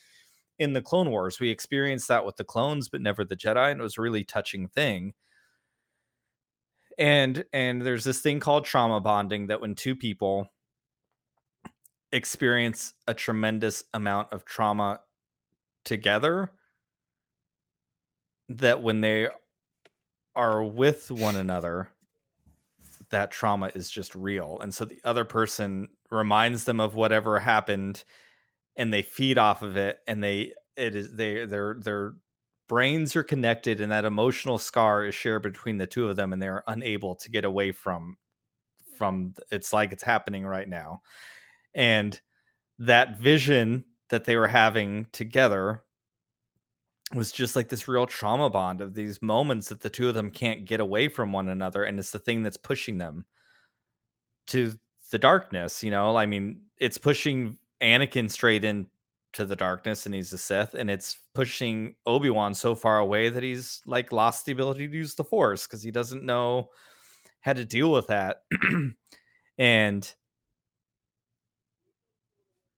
in the Clone Wars. We experienced that with the clones, but never the Jedi, and it was a really touching thing. And and there's this thing called trauma bonding that when two people experience a tremendous amount of trauma together, that when they are with one another, that trauma is just real and so the other person reminds them of whatever happened and they feed off of it and they it is they their their brains are connected and that emotional scar is shared between the two of them and they're unable to get away from from it's like it's happening right now. And that vision that they were having together was just like this real trauma bond of these moments that the two of them can't get away from one another and it's the thing that's pushing them to the darkness you know? I mean it's pushing anakin straight into the darkness and he's a sith and it's pushing obi-wan so far away that he's like lost the ability to use the force because he doesn't know how to deal with that [clears throat] and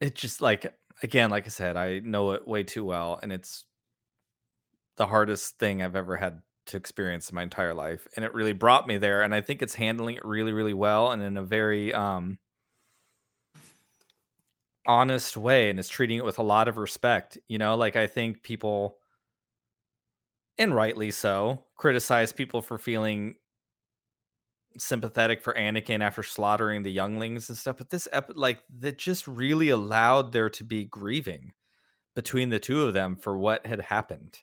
it just like again like i said i know it way too well and it's the hardest thing I've ever had to experience in my entire life. And it really brought me there. And I think it's handling it really, really well and in a very um honest way and is treating it with a lot of respect. You know, like I think people and rightly so criticize people for feeling sympathetic for Anakin after slaughtering the younglings and stuff. But this ep- like that just really allowed there to be grieving between the two of them for what had happened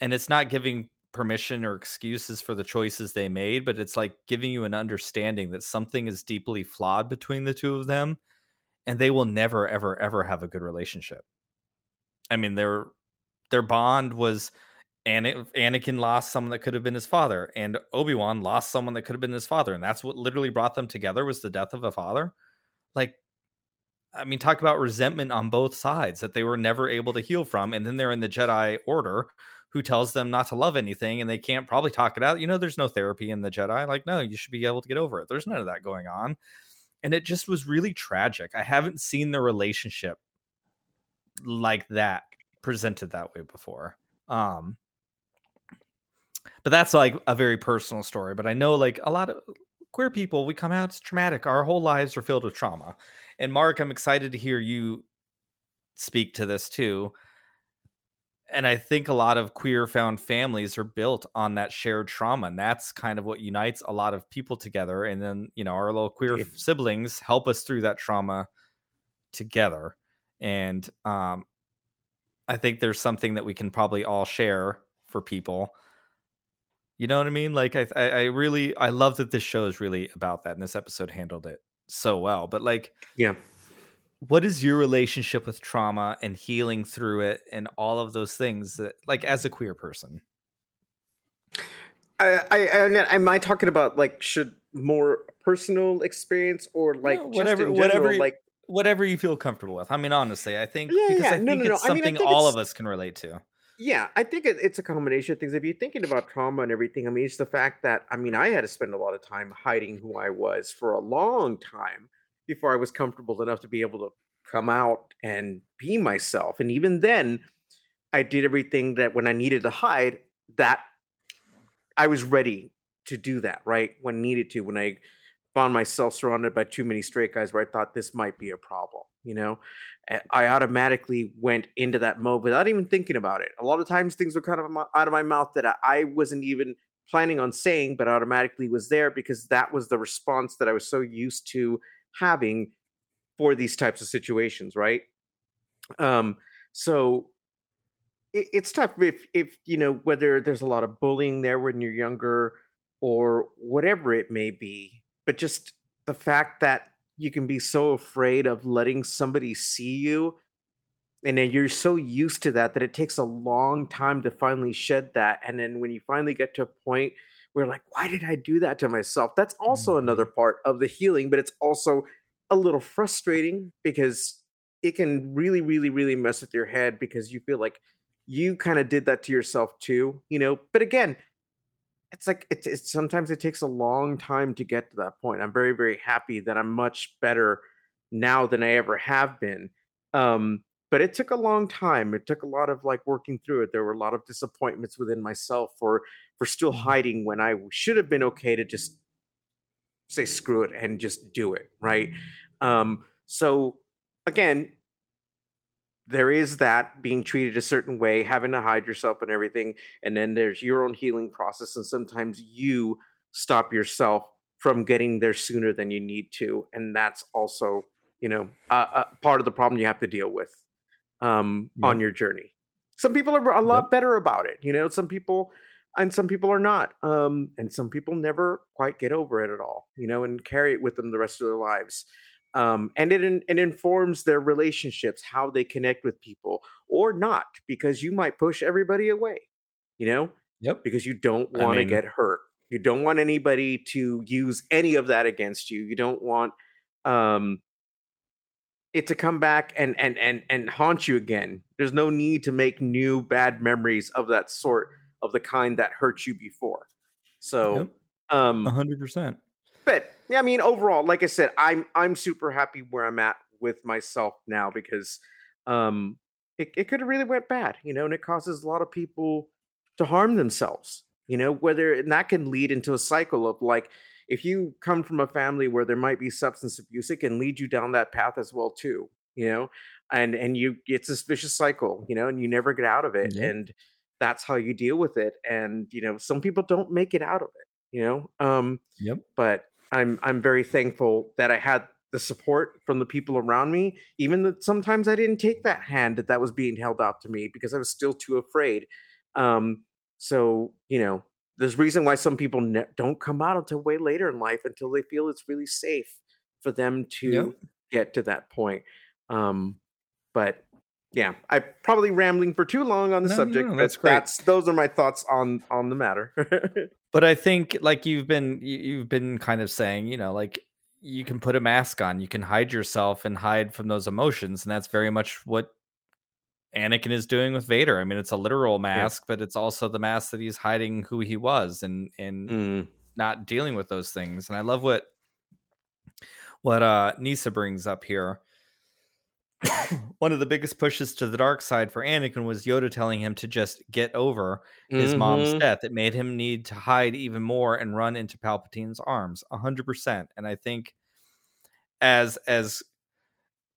and it's not giving permission or excuses for the choices they made, but it's like giving you an understanding that something is deeply flawed between the two of them and they will never ever ever have a good relationship. I mean, their their bond was Anakin lost someone that could have been his father, and Obi Wan lost someone that could have been his father, and that's what literally brought them together was the death of a father. Like, I mean, talk about resentment on both sides that they were never able to heal from, and then they're in the Jedi Order, who tells them not to love anything and they can't probably talk it out. You know, there's no therapy in the Jedi. Like, no, you should be able to get over it. There's none of that going on. And it just was really tragic. I haven't seen the relationship like that presented that way before. Um, but that's like a very personal story. But I know like a lot of queer people, we come out it's traumatic. Our whole lives are filled with trauma. And Mark, I'm excited to hear you speak to this too and I think a lot of queer found families are built on that shared trauma, and that's kind of what unites a lot of people together. And then you know our little queer siblings help us through that trauma together, and um, I think there's something that we can probably all share for people. You know what I mean? Like I, I, I really, I love that this show is really about that, and this episode handled it so well. But like, Yeah. What is your relationship with trauma and healing through it and all of those things that like as a queer person? I, I, I am I talking about like should more personal experience or like No, whatever- in whatever you- like whatever you feel comfortable with. I mean honestly i think Yeah, because yeah. i No, think no, it's I mean, I something think all of us can relate to. Yeah, I think it, it's a combination of things. If you're thinking about trauma and everything, I mean, it's the fact that I mean, I had to spend a lot of time hiding who I was for a long time before I was comfortable enough to be able to come out and be myself. And even then, I did everything that when I needed to hide, that I was ready to do that, right? When needed to, when I found myself surrounded by too many straight guys where I thought this might be a problem, you know? I automatically went into that mode without even thinking about it. A lot of times things were kind of out of my mouth that I- wasn't even planning on saying, but automatically was there because that was the response that I was so used to having for these types of situations, right? Um, so it, it's tough if if you know whether there's a lot of bullying there when you're younger or whatever it may be, but just the fact that you can be so afraid of letting somebody see you and then you're so used to that that it takes a long time to finally shed that and then when you finally get to a point where like why did i do that to myself? That's also another part of the healing but it's also a little frustrating because it can really really really mess with your head because you feel like you kind of did that to yourself too you know? But again it's like it's, it's sometimes it takes a long time to get to that point. I'm very very happy that i'm much better now than i ever have been. Um but it took a long time it took a lot of like working through it there were a lot of disappointments within myself for for still Mhm. hiding when i should have been okay to just say screw it and just do it right? Um so again there is that being treated a certain way having to hide yourself and everything and then there's your own healing process and sometimes you stop yourself from getting there sooner than you need to and that's also you know uh, uh, part of the problem you have to deal with um, on your journey. Some people are a lot better about it you know some people and some people are not um, and some people never quite get over it at all you know and carry it with them the rest of their lives. Um, and it, it informs their relationships how they connect with people or not because you might push everybody away you know yep. because you don't want to mean- get hurt. You don't want anybody to use any of that against you. You don't want um it to come back and and and and haunt you again. There's no need to make new bad memories of that sort of the kind that hurt you before. So Yep. um 100% but yeah, I mean, overall, like I said, I'm I'm super happy where I'm at with myself now because um it, it could have really went bad, you know, and it causes a lot of people to harm themselves, you know, whether and that can lead into a cycle of like if you come from a family where there might be substance abuse, it can lead you down that path as well too, you know, and and you it's this vicious cycle, you know, and you never get out of it, and that's how you deal with it, and you know, some people don't make it out of it, you know, um yep. but I'm I'm very thankful that I had the support from the people around me, even that sometimes I didn't take that hand that that was being held out to me because I was still too afraid. Um, so you know, there's reason why some people ne- don't come out until way later in life until they feel it's really safe for them to Yep. get to that point. Um, but yeah, I probably rambling for too long on the No, no, subject. no, but that's great. that's those are my thoughts on on the matter. [laughs] but i think like you've been you've been kind of saying you know like you can put a mask on you can hide yourself and hide from those emotions and that's very much what anakin is doing with vader i mean it's a literal mask but it's also the mask that he's hiding who he was and and Mm, not dealing with those things and i love what what uh nisa brings up here [coughs] one of the biggest pushes to the dark side for anakin was yoda telling him to just get over his mom's mhm. death. It made him need to hide even more and run into Palpatine's arms, hundred percent. And I think, as as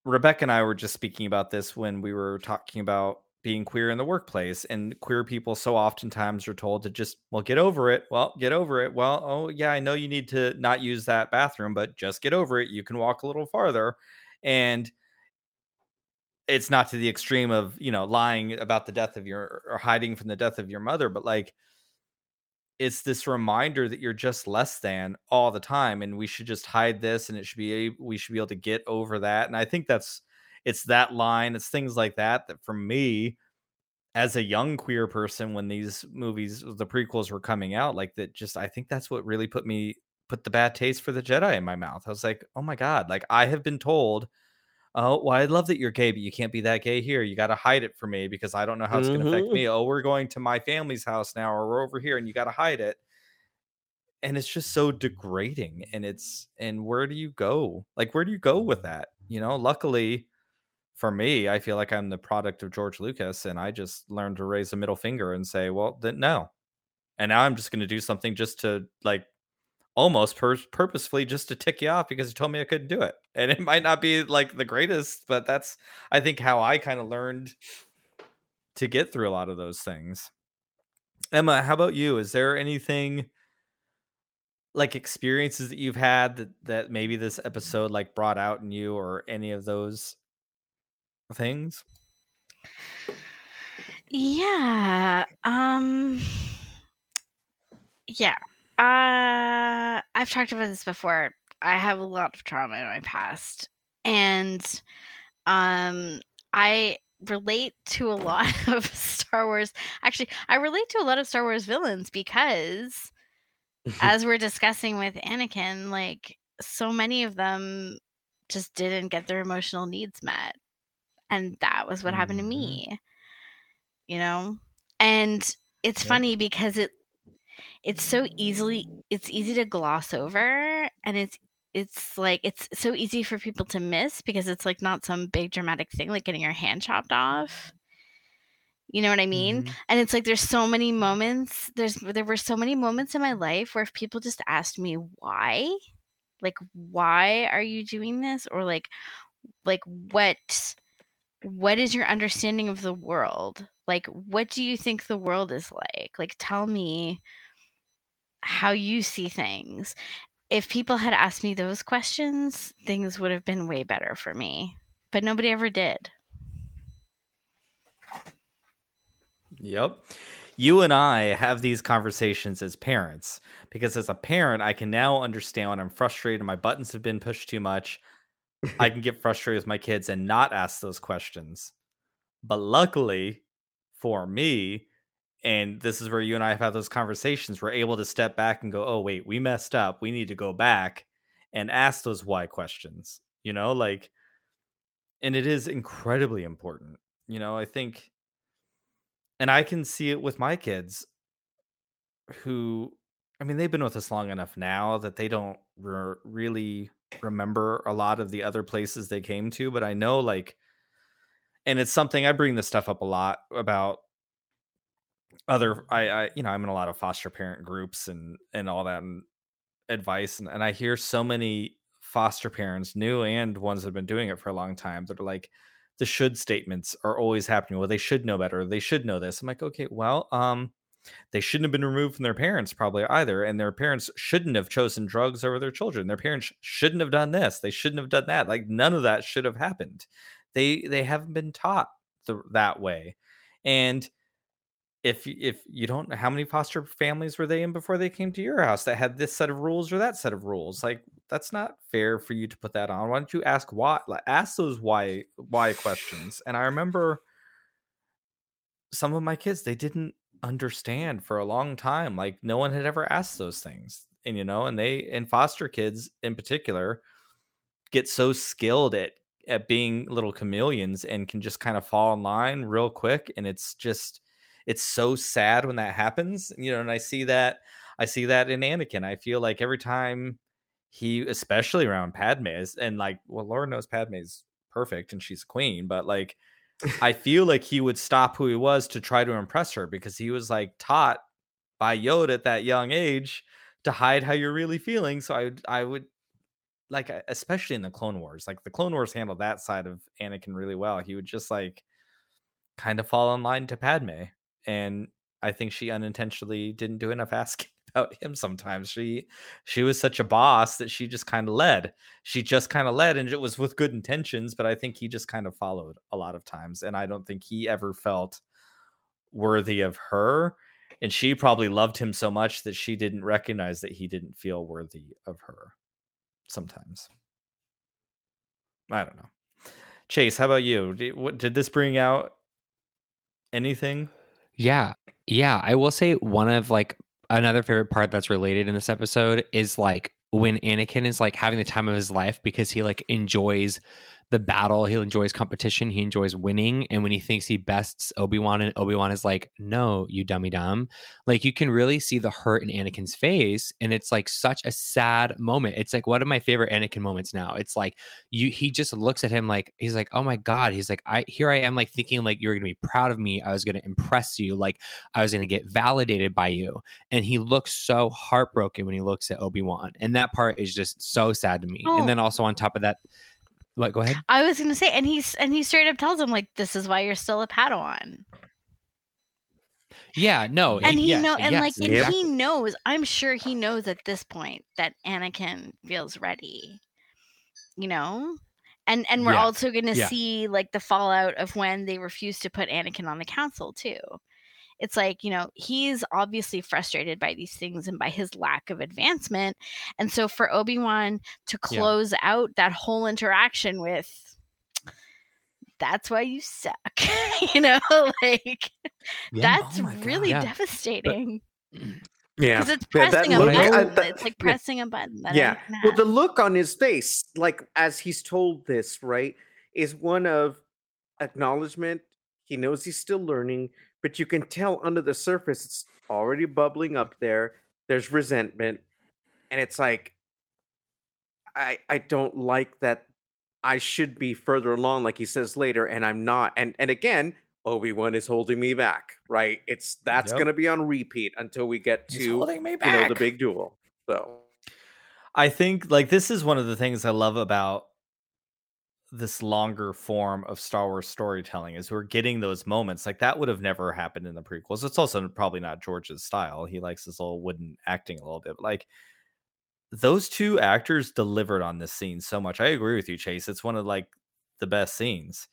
Rebecca and I were just speaking about this when we were talking about being queer in the workplace and queer people so oftentimes are told to just well get over it. Well get over it. Well oh yeah i know you need to not use that bathroom but just get over it. You can walk a little farther. And it's not to the extreme of you know lying about the death of your or hiding from the death of your mother but like it's this reminder that you're just less than all the time and we should just hide this and it should be we should be able to get over that and i think that's it's that line it's things like that that for me as a young queer person when these movies the prequels were coming out like that just i think that's what really put me put the bad taste for the jedi in my mouth. I was like oh my god like i have been told oh well i love that you're gay but you can't be that gay here. You got to hide it for me because i don't know how it's going to affect mm-hmm. me. Oh we're going to my family's house now or we're over here and you got to hide it. And it's just so degrading and it's and where do you go? Like where do you go with that? You know luckily for me i feel like i'm the product of george lucas and i just learned to raise a middle finger and say well then no. And now i'm just going to do something just to like almost pur- purposefully just to tick you off because he told me i couldn't do it and it might not be like the greatest but that's i think how i kind of learned to get through a lot of those things emma how about you is there anything like experiences that you've had that that maybe this episode like brought out in you or any of those things Yeah. Um yeah. Uh I've talked about this before. I have a lot of trauma in my past. And um I relate to a [laughs] lot of Star Wars. Actually, I relate to a lot of Star Wars villains because [laughs] as we're discussing with Anakin, like so many of them just didn't get their emotional needs met. And that was what happened to Mhm. me. You know? And it's Yep. funny because it it's so easily it's easy to gloss over and it's it's like it's so easy for people to miss because it's like not some big dramatic thing like getting your hand chopped off. You know what I mean? Mhm. And it's like there's so many moments there's there were so many moments in my life where if people just asked me why, like why are you doing this or like like what what is your understanding of the world? Like what do you think the world is like? Like tell me how you see things. If people had asked me those questions, things would have been way better for me. But nobody ever did. Yep. You and I have these conversations as parents because as a parent, I can now understand when I'm frustrated, my buttons have been pushed too much. I can get frustrated with my kids and not ask those questions. But luckily for me, and this is where you and I have had those conversations, we're able to step back and go, oh, wait, we messed up. We need to go back and ask those why questions, you know, like, and it is incredibly important. You know, I think and I can see it with my kids who I mean they've been with us long enough now that they don't re- really remember a lot of the other places they came to but I know like and it's something I bring this stuff up a lot about other I I you know I'm in a lot of foster parent groups and and all that and advice and, and I hear so many foster parents new and ones that have been doing it for a long time that are like the should statements are always happening. Well they should know better. They should know this. I'm like okay well um they shouldn't have been removed from their parents probably either and their parents shouldn't have chosen drugs over their children. Their parents shouldn't have done this. They shouldn't have done that. Like none of that should have happened. They they haven't been taught the, that way. And if if you don't how many foster families were they in before they came to your house that had this set of rules or that set of rules? Like that's not fair for you to put that on. Why don't you ask why like ask those why why questions? And i remember some of my kids they didn't understand for a long time like no one had ever asked those things and you know and they and foster kids in particular get so skilled at at being little chameleons and can just kind of fall in line real quick and it's just it's so sad when that happens you know and i see that i see that in anakin i feel like every time he especially around padme is and like well lord knows padme's perfect and she's queen but like [laughs] i feel like he would stop who he was to try to impress her because he was like taught by yoda at that young age to hide how you're really feeling so i would i would like especially in the clone wars like the clone wars handled that side of anakin really well he would just like kind of fall in line to Padme. And I think she unintentionally didn't do enough [laughs] asking about him sometimes. She she was such a boss that she just kind of led. She just kind of led and it was with good intentions, but I think he just kind of followed a lot of times and I don't think he ever felt worthy of her and she probably loved him so much that she didn't recognize that he didn't feel worthy of her sometimes. I don't know. Chase, how about you? Did, what, did this bring out anything? Yeah. Yeah. I will say one of like another favorite part that's related in this episode is like when Anakin is like having the time of his life because he like enjoys the battle. He enjoys competition. He enjoys winning. And when he thinks he bests Obi Wan, and Obi Wan is like, "No, you dummy dumb," like you can really see the hurt in Anakin's face, and it's like such a sad moment. It's like one of my favorite Anakin moments now. It's like you, he just looks at him like he's like, "Oh my god," he's like, "I here I am like thinking like you're gonna be proud of me. I was gonna impress you. Like I was gonna get validated by you." And he looks so heartbroken when he looks at Obi Wan, and that part is just so sad to me. Oh. And then also on top of that what? Go ahead. I was gonna say, and he's and he straight up tells him like, "This is why you're still a Padawan." Yeah, no, and he yes, know, and yes, like, and he knows. I'm sure he knows at this point that Anakin feels ready. You know, and and we're Yeah, also gonna yeah. see like the fallout of when they refused to put Anakin on the council too. It's like you know he's obviously frustrated by these things and by his lack of advancement, and so for Obi Wan to Yeah. close out that whole interaction with that's why you suck [laughs] you know [laughs] like Yeah. that's Oh God. really Yeah. devastating [clears throat] Yeah. because it's Yeah, pressing a look- button I- that- it's like yeah. pressing a button that yeah. Well, the look on his face, like as he's told this, right, is one of acknowledgement. He knows he's still learning, but you can tell under the surface it's already bubbling up there. There's resentment, and it's like, I I don't like that. I should be further along, like he says later, and I'm not. And and again, Obi Wan is holding me back. Right? It's that's Yep. gonna be on repeat until we get to you know the big duel. So I think like this is one of the things I love about this longer form of Star Wars storytelling is we're getting those moments like that would have never happened in the prequels. It's also probably not George's style. He likes his little wooden acting a little bit. Like those two actors delivered on this scene so much. I agree with you, Chase. It's one of like the best scenes.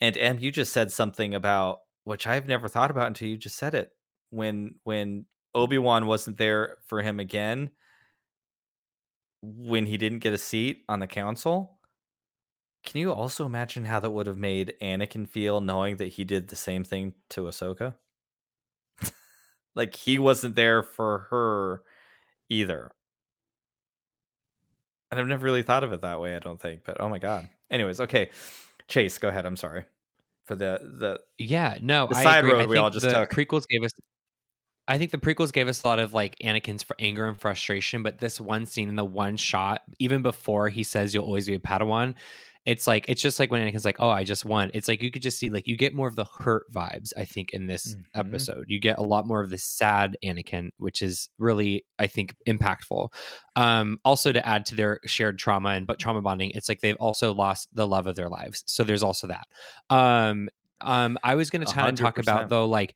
And Em, you just said something about which I've never thought about until you just said it. When when Obi-Wan wasn't there for him again, when he didn't get a seat on the council. Can you also imagine how that would have made Anakin feel knowing that he did the same thing to Ahsoka? [laughs] like he wasn't there for her either. And I've never really thought of it that way, I don't think. But oh my god. Anyways, okay. Chase, go ahead. I'm sorry. For the the Yeah, no, The I side road I we all think just the took. prequels gave us. I think the prequels gave us a lot of like Anakin's for anger and frustration, but this one scene in the one shot, even before he says you'll always be a Padawan, it's like it's just like when Anakin's like, "Oh, I just won." It's like you could just see like you get more of the hurt vibes. I think in this Mhm. episode, you get a lot more of the sad Anakin, which is really I think impactful. Um, also to add to their shared trauma and but trauma bonding, it's like they've also lost the love of their lives. So there's also that. Um, um, I was going to A kind of talk about though, like,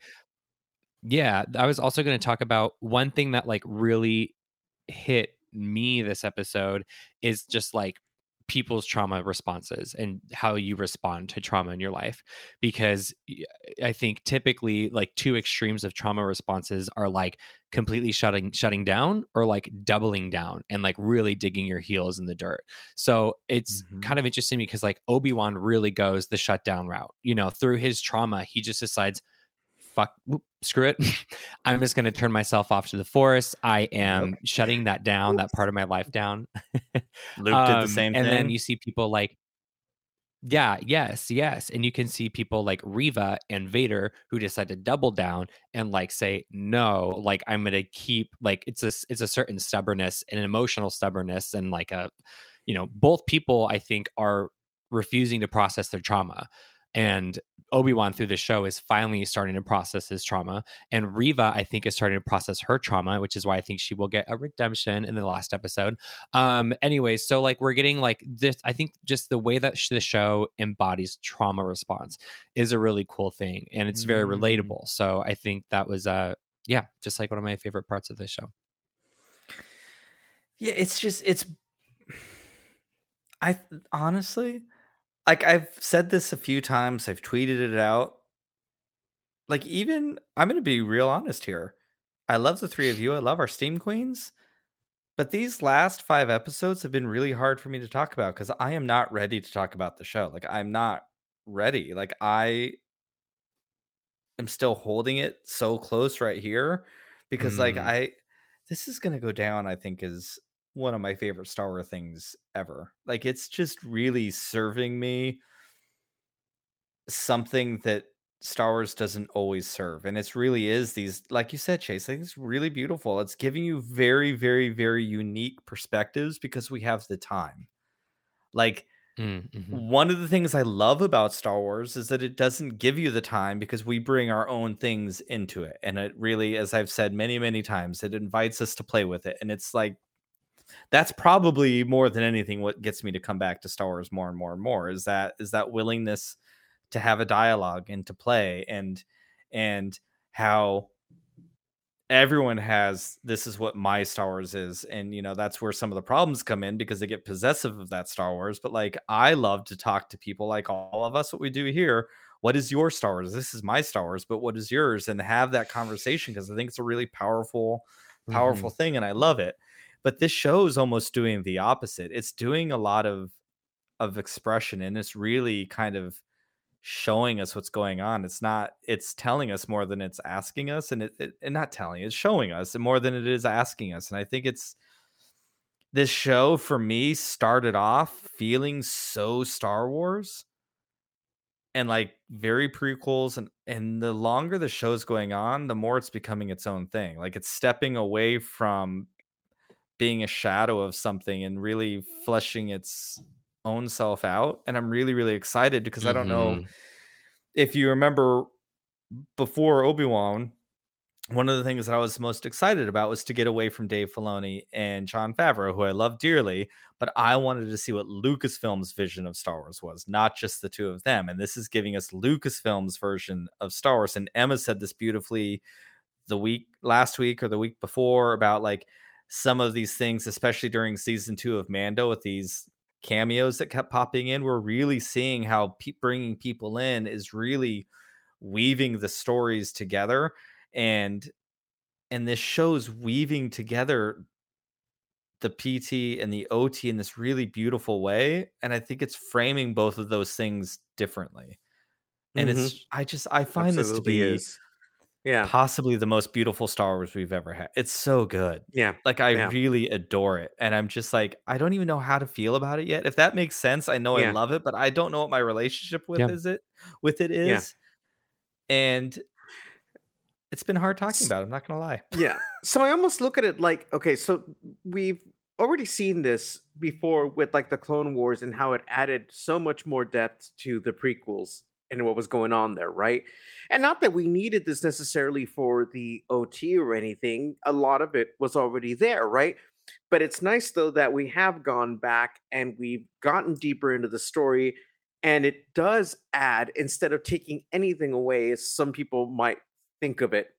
yeah, I was also going to talk about one thing that like really hit me this episode is just like people's trauma responses and how you respond to trauma in your life because i think typically like two extremes of trauma responses are like completely shutting shutting down or like doubling down and like really digging your heels in the dirt so it's Mhm. kind of interesting because like obi-wan really goes the shutdown route you know through his trauma he just decides fuck whoop, screw it. [laughs] I'm just going to turn myself off to the force. I am shutting that down that part of my life down. [laughs] Luke did the Um, same and thing. then you see people like yeah yes yes and you can see people like reva and vader who decide to double down and like say no like i'm gonna keep like it's a it's a certain stubbornness and an emotional stubbornness and like a you know both people i think are refusing to process their trauma and Obi-Wan through the show is finally starting to process his trauma and Reva, I think is starting to process her trauma which is why I think she will get a redemption in the last episode um anyway so like we're getting like this I think just the way that sh- the show embodies trauma response is a really cool thing and it's very Mm. relatable so I think that was uh yeah just like one of my favorite parts of the show Yeah, it's just it's [sighs] I honestly like I've said this a few times, I've tweeted it out. Like even I'm going to be real honest here. I love the three of you. I love our Steam Queens. But these last 5 episodes have been really hard for me to talk about cuz I am not ready to talk about the show. Like I'm not ready. Like I am still holding it so close right here because like Mm. I this is going to go down I think is one of my favorite Star Wars things ever. Like it's just really serving me something that Star Wars doesn't always serve. And it's really is these like you said Chase, like it's really beautiful. It's giving you very very very unique perspectives because we have the time. Like Mm, mhm. one of the things I love about Star Wars is that it doesn't give you the time because we bring our own things into it. And it really, as I've said many, many times, it invites us to play with it. And it's like, that's probably more than anything what gets me to come back to Star Wars more and more and more is that is that willingness to have a dialogue and to play and and how everyone has this is what my Star Wars is. And you know, that's where some of the problems come in because they get possessive of that Star Wars. But like I love to talk to people like all of us, what we do here. What is your Star Wars? This is my Star Wars, but what is yours? And have that conversation because I think it's a really powerful, powerful mm-hmm. thing, and I love it. But this show is almost doing the opposite. It's doing a lot of of expression and it's really kind of showing us what's going on. It's not it's telling us more than it's asking us and it, it and not telling, it's showing us more than it is asking us. And I think it's this show for me started off feeling so Star Wars and like very prequels and and the longer the show's going on, the more it's becoming its own thing. Like it's stepping away from being a shadow of something and really fleshing its own self out. And I'm really, really excited because I don't know Mhm. if you remember before Obi-Wan, one of the things that I was most excited about was to get away from Dave Filoni and Jon Favreau, who I love dearly, but I wanted to see what Lucasfilm's vision of Star Wars was, not just the two of them. And this is giving us Lucasfilm's version of Star Wars. And Emma said this beautifully the week last week or the week before about like some of these things, especially during season two of Mando with these cameos that kept popping in. We're really seeing how pe- bringing people in is really weaving the stories together and and this show's weaving together the PT and the OT in this really beautiful way and I think it's framing both of those things differently. And Mhm. it's I just I find this to be is. Yeah. possibly the most beautiful Star Wars we've ever had. It's so good. Yeah. Like I Yeah. really adore it. And I'm just like, I don't even know how to feel about it yet. If that makes sense, I know I love it, but I don't know what my relationship with Yeah. is it with it Yeah. And it's been hard talking about, it, I'm not gonna lie. Yeah. So I almost look at it like, okay, so we've already seen this before with like the Clone Wars and how it added so much more depth to the prequels and what was going on there, right? And not that we needed this necessarily for the OT or anything, a lot of it was already there, right? But it's nice though that we have gone back and we've gotten deeper into the story and it does add instead of taking anything away as some people might think of it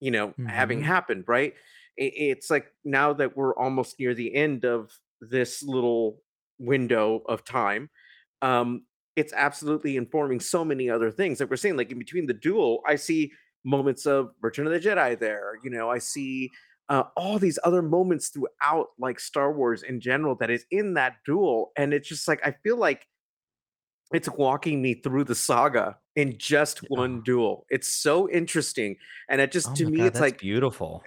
you know having Mhm. happened right it's like now that we're almost near the end of this little window of time um it's absolutely informing so many other things like we're saying like in between the duel i see moments of return of the jedi there you know i see uh, all these other moments throughout like star wars in general that is in that duel and it's just like i feel like it's walking me through the saga in just one Oh. duel. It's so interesting, and it just Oh to me, God, it's like beautiful.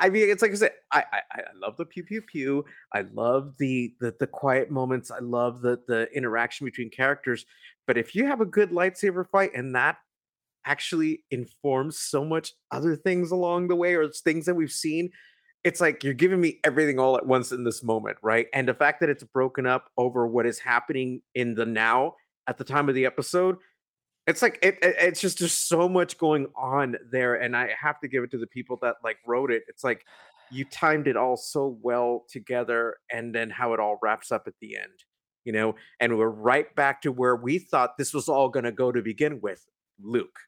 I mean, it's like I said, I, I I love the pew pew pew. I love the the the quiet moments. I love the the interaction between characters. But if you have a good lightsaber fight and that actually informs so much other things along the way, or things that we've seen, it's like you're giving me everything all at once in this moment, right? And the fact that it's broken up over what is happening in the now at the time of the episode, it's like it, it- it's just there's so much going on there and i have to give it to the people that like wrote it. It's like you timed it all so well together and then how it all wraps up at the end you know? And we're right back to where we thought this was all going to go to begin with luke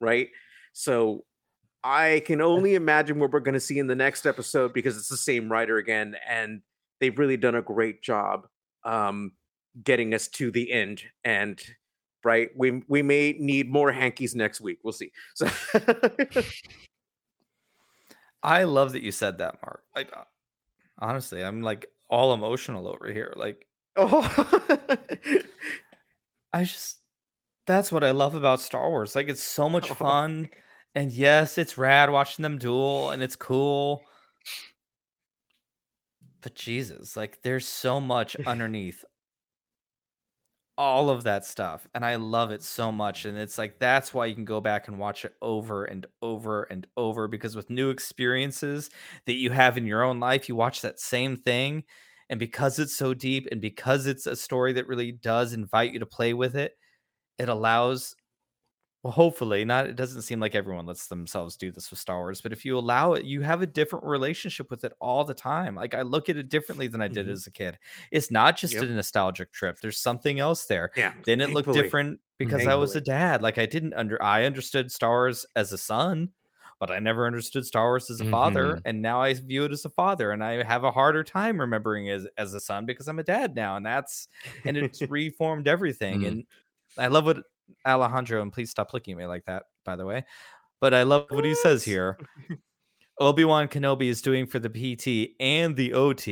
right? So i can only imagine what we're going to see in the next episode because it's the same writer again and they've really done a great job um getting us to the end and right we we may need more hankies next week we'll see [laughs] so I love that you said that, Mark. Like, uh, honestly, I'm like all emotional over here. Like, oh [laughs] I just, that's what I love about Star Wars. Like, it's so much [laughs] fun. And yes, it's rad watching them duel and it's cool. But Jesus, like, there's so much underneath all of that stuff. And I love it so much. And it's like, that's why you can go back and watch it over and over and over because with new experiences that you have in your own life, you watch that same thing. And because it's so deep and because it's a story that really does invite you to play with it, it allows well hopefully not it doesn't seem like everyone lets themselves do this with star wars but if you allow it you have a different relationship with it all the time like i look at it differently than i did Mhm. as a kid it's not just Yep. a nostalgic trip there's something else there yeah then it looked different because i was a dad like i didn't under i understood star wars as a son but i never understood star wars as a father Mhm. and now i view it as a father and i have a harder time remembering as as a son because i'm a dad now and that's and it's [laughs] reformed everything Mhm. and i love what alejandro and please stop looking at me like that by the way but i love what he says here. Obi-wan kenobi is doing for the pt and the ot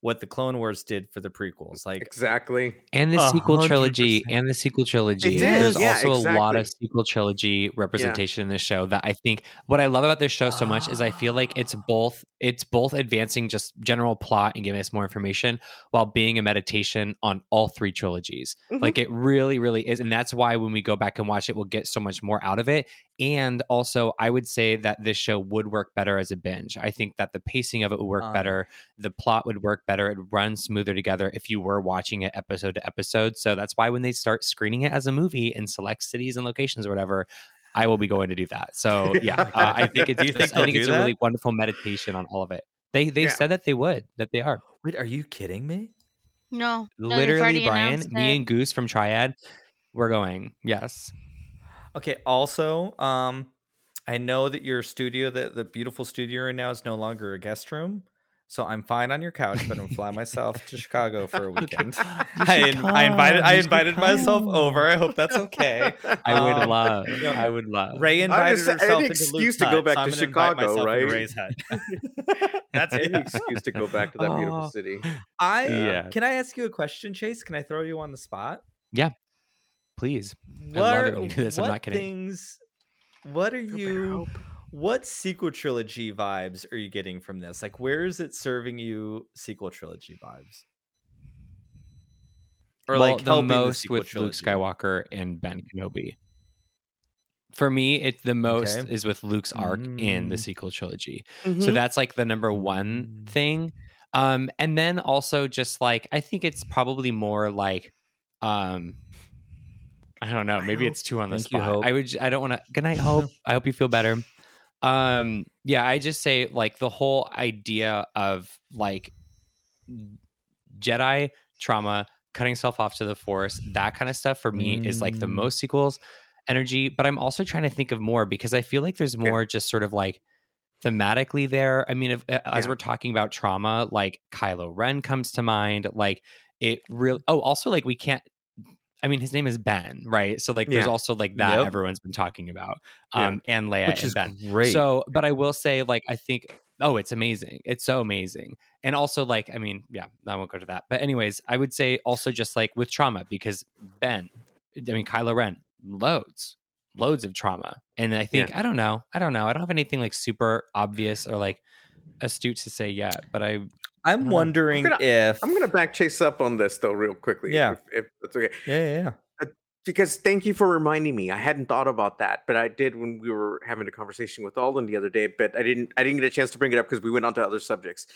what the clone wars did for the prequels like exactly. And the A sequel trilogy and the sequel trilogy. Did, there's yeah, also a lot of sequel trilogy representation in this show that i think what i love about this show so much is i feel like it's both it's both advancing just general plot and giving us more information while being a meditation on all three trilogies. Mhm. like it really really is and that's why when we go back and watch it we'll get so much more out of it and also i would say that this show would work better as a binge. I think that the pacing of it would work Uh-huh. better the plot would work better it would run smoother together if you were watching it episode to episode. So that's why when they start screening it as a movie in select cities and locations or whatever i will be going to do that. So yeah [laughs] uh, i think it's think i think it's a really wonderful meditation on all of it. They they Yeah. said that they would that they are. Wait are you kidding me? No, no, literally already brian me and goose from triad we're going. Yes Okay. Also, um, I know that your studio, that the beautiful studio you're in now, is no longer a guest room. So I'm fine on your couch, but I'm fly myself to Chicago [laughs] for a weekend. [laughs] I, in- I invited I come, invited myself over. I hope that's okay. [laughs] i would Um, love you know, i would love Ray I'm invited just saying, herself any into excuse to go back so to I'm gonna invite Chicago, right? Ray's hut. That's Any it. excuse to go back to that beautiful Oh. city I Yeah. can I ask you a question, Chase? Can I throw you on the spot? Please What love are- when you do this, I'm what not kidding. things? What are you? What sequel trilogy vibes are you getting from this? Like, where is it serving you sequel trilogy vibes? Or well, like the most sequel with Luke? Skywalker and Ben Kenobi. For me, it's the most Okay. is with Luke's arc in the Mm. sequel trilogy. Mm-hmm. So that's like the number one Mm. thing. Um, and then also just like I think it's probably more like um I don't know, maybe it's two on the Thank you, spot. Hope. I would I don't want to good night, Hope. [laughs] I hope you feel better. Um, yeah, I just say like the whole idea of like Jedi trauma, cutting self off to the force, that kind of stuff for me is like the Mm. most sequels energy. But I'm also trying to think of more because I feel like there's more just sort of like thematically there. I mean, if, as Yeah. we're talking about trauma, like Kylo Ren comes to mind. Like it really. Oh, also like we can't. I mean, his name is Ben, right? So like, there's Yeah. also like that Yep. everyone's been talking about, Yeah. um, and Leia which is Ben. great. So, but I will say, like, I think, oh, it's amazing. It's so amazing. And also, like, I mean, yeah, I won't go to that. But, anyways, I would say also just like with trauma, because Ben, I mean, Kylo Ren, loads, loads of trauma. And I think, I don't know. I don't know. I don't have anything like super obvious or like astute to say yet, but I, I'm wondering gonna- if I'm gonna back chase up on this though, real quickly. Yeah. if, if that's okay. Yeah, yeah, yeah. Uh, because thank you for reminding me. I hadn't thought about that, but I did when we were having a conversation with Alden the other day. But I didn't. I didn't get a chance to bring it up because we went on to other subjects.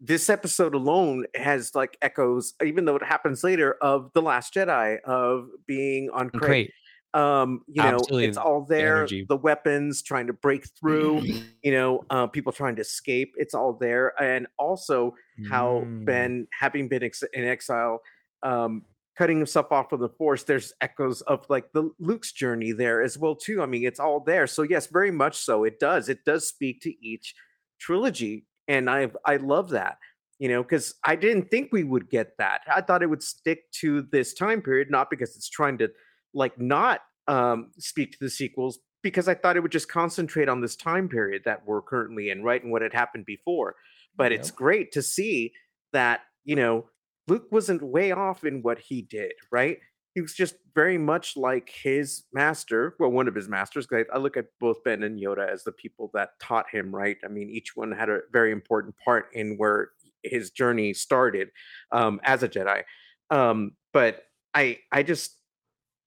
This episode alone has like echoes, even though it happens later, of the Last Jedi, of being on Crait. Um, you know, Absolutely, it's all there. energy. The weapons trying to break through. you know, uh, people trying to escape. It's all there, and also how Mm. Ben, having been ex- in exile, um, cutting himself off from the Force. There's echoes of like the Luke's journey there as well too. I mean, it's all there. So yes, very much so. It does. It does speak to each trilogy, and I I love that. You know, because I didn't think we would get that. I thought it would stick to this time period, not because it's trying to like not um, speak to the sequels, because I thought it would just concentrate on this time period that we're currently in, right, and what had happened before. But it's great to see that you know luke wasn't way off in what he did right? He was just very much like his master well one of his masters 'cause I, I look at both ben and yoda as the people that taught him right? I mean each one had a very important part in where his journey started um, as a jedi. Um, but i i just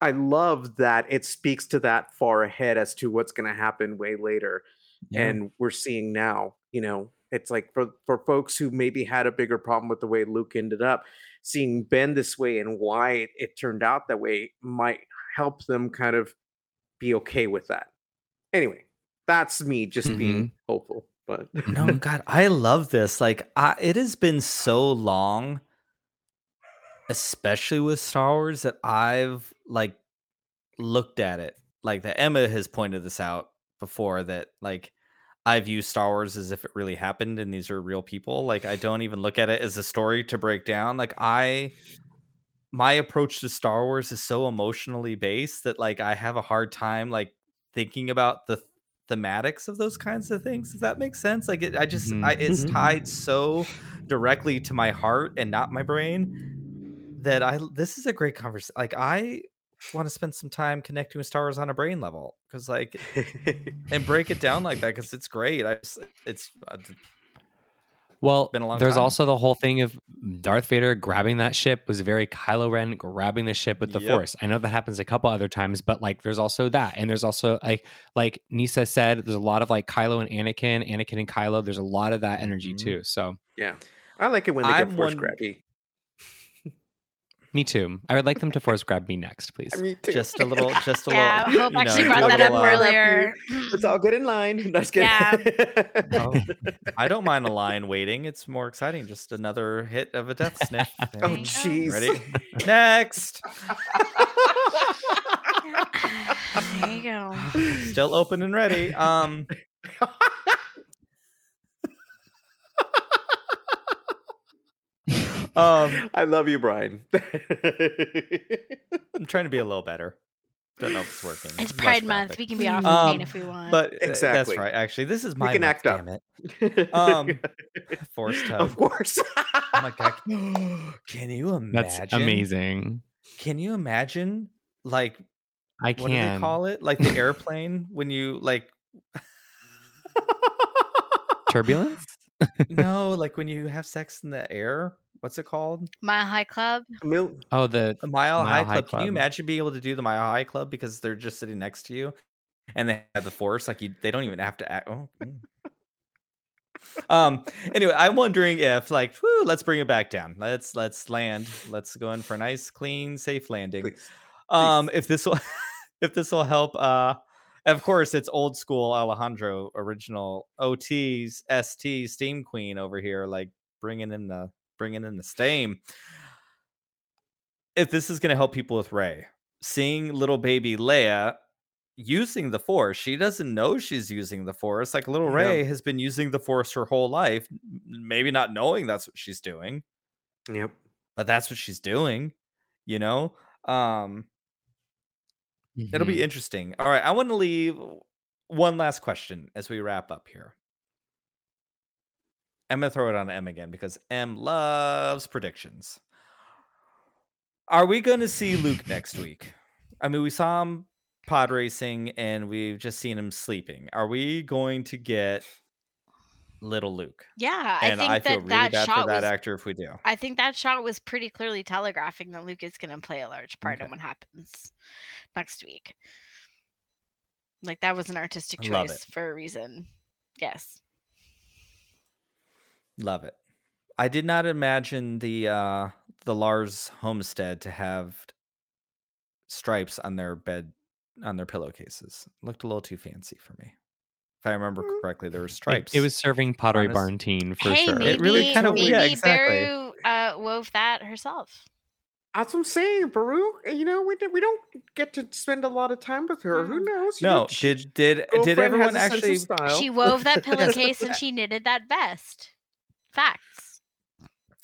i love that it speaks to that far ahead as to what's going to happen way later Yeah. and we're seeing now you know? It's like for for folks who maybe had a bigger problem with the way luke ended up seeing ben this way and why it, it turned out that way might help them kind of be okay with that. Anyway that's me just being mm-hmm. hopeful but no [laughs] god i love this like I, it has been so long especially with star wars that i've like looked at it like that emma has pointed this out before that like i view star wars as if it really happened and these are real people like i don't even look at it as a story to break down like i my approach to star wars is so emotionally based that like i have a hard time like thinking about the thematics of those kinds of things. Does that make sense? Like it, I just, Mhm. I, it's Mhm. tied so directly to my heart and not my brain that I. This is a great conversation. Like I want to spend some time connecting with Star Wars on a brain level because like [laughs] and break it down like that because it's great. I just, it's uh, Well, Been a long there's time. also the whole thing of Darth Vader grabbing that ship was very Kylo Ren grabbing the ship with the Yep. Force. I know that happens a couple other times, but like there's also that, and there's also like like Nisa said, there's a lot of like Kylo and Anakin, Anakin and Kylo. There's a lot of that energy Mhm. too. So yeah i like it when they I'm get force one- grabby me too. I would like them to Force grab me next, please. me too just a little, [laughs] just a Yeah, little. Hope you actually know, brought that little, up earlier. [laughs] it's all good in line [laughs] that's good Yeah. Oh, I don't mind a line waiting. It's more exciting. Just another hit of a death sniff. oh There you and- go. jeez Ready? Next. there you go. Still open and ready. Um. Um. [laughs] i love you brian [laughs] I'm trying to be a little better. Don't know if it's working. It's Less Pride Month. graphic. We can be off Um, the pain if we want. But uh, Exactly. that's right. Actually, this is We my can month, act up. damn it. [laughs] Um, Forced of hug. course Oh my god. Can you imagine? That's amazing. Can you imagine like I what do can. they call it? Like the airplane when you like Turbulence? no, like when you have sex in the air. What's it called? Mile High Club. Mil- Oh, the The Mile, High, Mile High Club. Can you imagine being able to do the Mile High Club because they're just sitting next to you, and they have the force? Like you, they don't even have to act. Oh. mm. um. Anyway, I'm wondering if, like, whew, let's bring it back down. Let's let's land. Let's go in for a nice, clean, safe landing. please. Um. If this will, [laughs] if this will help. Uh. Of course, it's old school Alejandro original OTs ST Steam Queen over here, like bringing in the bringing in the steam if this is going to help people with Rey, seeing little baby Leia using the Force, she doesn't know she's using the Force. Like little Yeah. Rey has been using the Force her whole life, maybe not knowing that's what she's doing, Yep. but that's what she's doing. You know, um, it'll Mhm. be interesting. All right, I want to leave one last question as we wrap up here. I'm gonna throw it on M again because M loves predictions. Are we going to see Luke next [laughs] week? I mean, we saw him pod racing and we've just seen him sleeping. Are we going to get little Luke? Yeah, I And think I, that feel really that bad for shot that was. actor if we do. I think that shot was pretty clearly telegraphing that Luke is going to play a large part in what happens next week. Like that was an artistic choice for a reason. Yes. Love it. I did not imagine the uh the Lars homestead to have stripes on their bed on their pillowcases. Looked a little too fancy for me. If I remember Mm. correctly, there were stripes. it was serving Pottery Honest- Barn teen for hey, sure. maybe It really kinda- maybe yeah, exactly. Beru uh, wove that herself. That's what I'm saying, Beru. You know, we don't, we don't get to spend a lot of time with her. Who Mm. knows? You know, no, sh- did did did everyone has a sense of actually? She wove that [laughs] [laughs] pillowcase and she knitted that vest. Facts.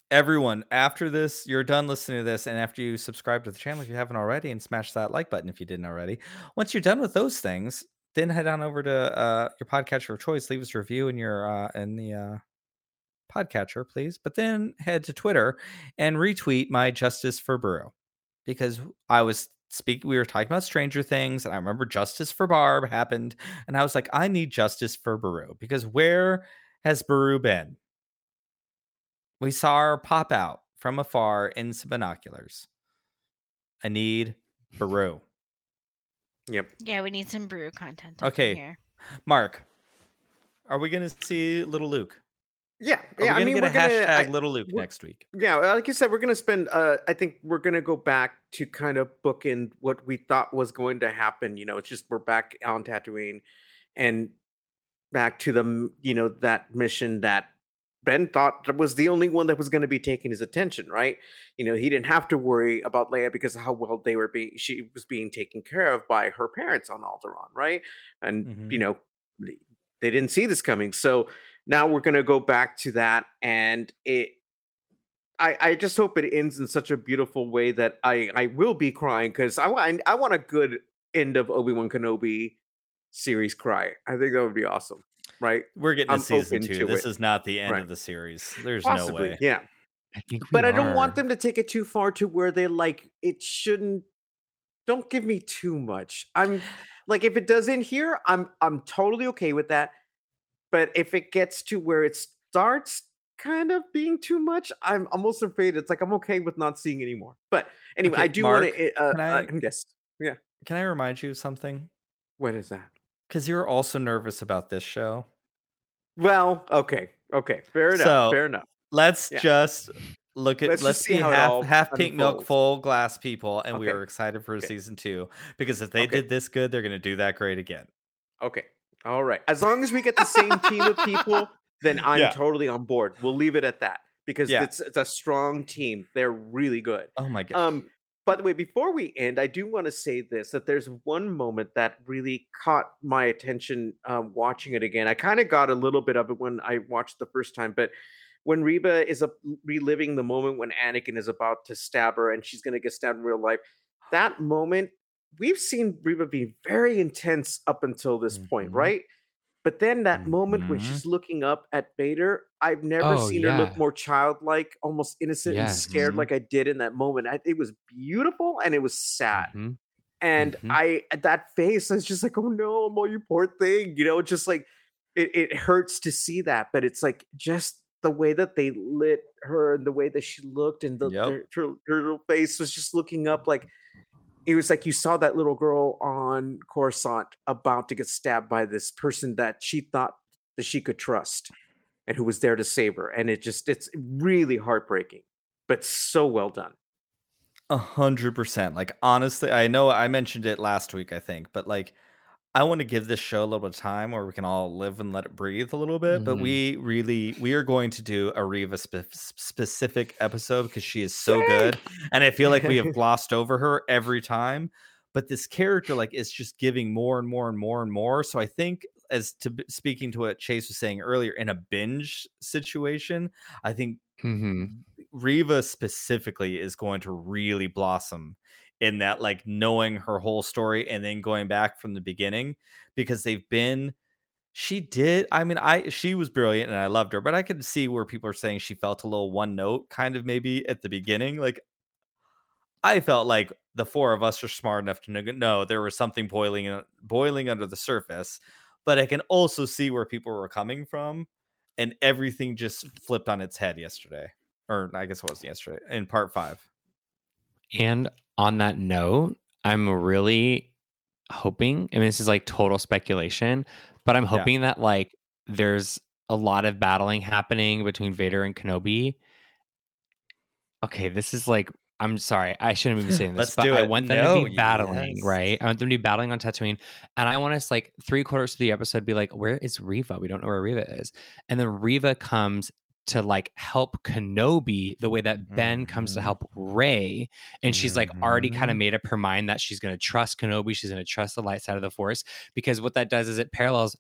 Everyone, after this, you're done listening to this, and after you subscribe to the channel if you haven't already, and smash that like button if you didn't already. Once you're done with those things, then head on over to uh, your podcatcher of choice. Leave us a review in your uh, in the uh, podcatcher, please. But then head to Twitter and retweet my justice for Beru because I was speaking. We were talking about Stranger Things, and I remember Justice for Barb happened, and I was like, I need justice for Beru because where has Beru been? We saw her pop out from afar in some binoculars. I need Beru. Yep. Yeah, we need some Beru content. Okay. Here. Mark, are we going to see little Luke? Yeah. Are we Yeah. I going to mean, get we're a gonna. hashtag I- little Luke next week? yeah, like you said, we're gonna spend. Uh, I think we're gonna go back to kind of book in what we thought was going to happen. You know, it's just we're back on Tatooine, and back to the you know that mission that Ben thought that was the only one that was going to be taking his attention. Right? You know, he didn't have to worry about Leia because of how well they were being. She was being taken care of by her parents on Alderaan. Right? And Mhm. you know, they didn't see this coming. So now we're going to go back to that and it I, I just hope it ends in such a beautiful way that I, I will be crying because I want I want a good end of Obi Wan Kenobi series cry. I think that would be awesome, right? We're getting I'm to season two. to This it. is not the end Right. of the series. There's Possibly, no way. yeah. I think we But I don't want them to take it too far to where they like it shouldn't. Don't give me too much. I'm like if it does in here, I'm I'm totally okay with that. But if it gets to where it starts kind of being too much, I'm almost afraid it's like I'm okay with not seeing anymore. But anyway, Okay, I do want to. Uh, can uh, I- yes. Yeah. Can I remind you of something? What is that? Because you're also nervous about this show. Well, okay, okay, fair enough. So, fair enough. Let's Yeah. just look at Let's let's, see how half half pink milk full glass people, and we are excited for Okay. season two because if they Okay. did this good, they're gonna do that great again. Okay. All right. As long as we get the same team of people, then [laughs] I'm Yeah. totally on board. We'll leave it at that because Yeah. it's it's a strong team. They're really good. Oh my god. Um, by the way, before we end, I do want to say this that there's one moment that really caught my attention um, watching it again. I kind of got a little bit of it when I watched the first time, but when Reva is a, reliving the moment when Anakin is about to stab her and she's going to get stabbed in real life, that moment, we've seen Reva be very intense up until this point, Mhm. right? But then that moment when Mhm. she's looking up at Vader, I've never Oh, seen her look more childlike, almost innocent and scared Mhm. like I did in that moment. I, it was beautiful and it was sad. Mhm. And Mhm. I that face, I was just like, oh no, Mo, you poor thing. You know, just like it, it hurts to see that, but it's like just the way that they lit her and the way that she looked and the, Yep. her, her, her face was just looking up like it was like you saw that little girl on Coruscant about to get stabbed by this person that she thought that she could trust and who was there to save her. And it just it's really heartbreaking, but so well done. A hundred percent. Like honestly, I know I mentioned it last week, I think, but like I want to give this show a little bit of time where we can all live and let it breathe a little bit. But Mhm. we really we are going to do a Reva spe- specific episode because she is so good, and I feel like we have [laughs] glossed over her every time. But this character, like, is just giving more and more and more and more. So I think, as to speaking to what Chase was saying earlier, in a binge situation, I think Mhm. Reva specifically is going to really blossom in that like knowing her whole story and then going back from the beginning because they've been she did I mean I she was brilliant and I loved her but I could see where people are saying she felt a little one note kind of maybe at the beginning like I felt like the four of us are smart enough to know there was something boiling boiling under the surface but I can also see where people were coming from and everything just flipped on its head yesterday or I guess it was yesterday in part five. And on that note, I'm really hoping, I mean, this is like total speculation, but I'm hoping that like there's a lot of battling happening between Vader and Kenobi. Okay, this is like I'm sorry, I shouldn't be saying this, Let's but I want them No, to be battling, yes. right? I want them to be battling on Tatooine, and I want us like three quarters of the episode be like, "Where is Reva? We don't know where Reva is." And then Reva comes to like help Kenobi the way that Ben comes to Mhm. help Rey, and she's like already kind of Mhm. made up her mind that she's going to trust Kenobi. She's going to trust the light side of the Force because what that does is it parallels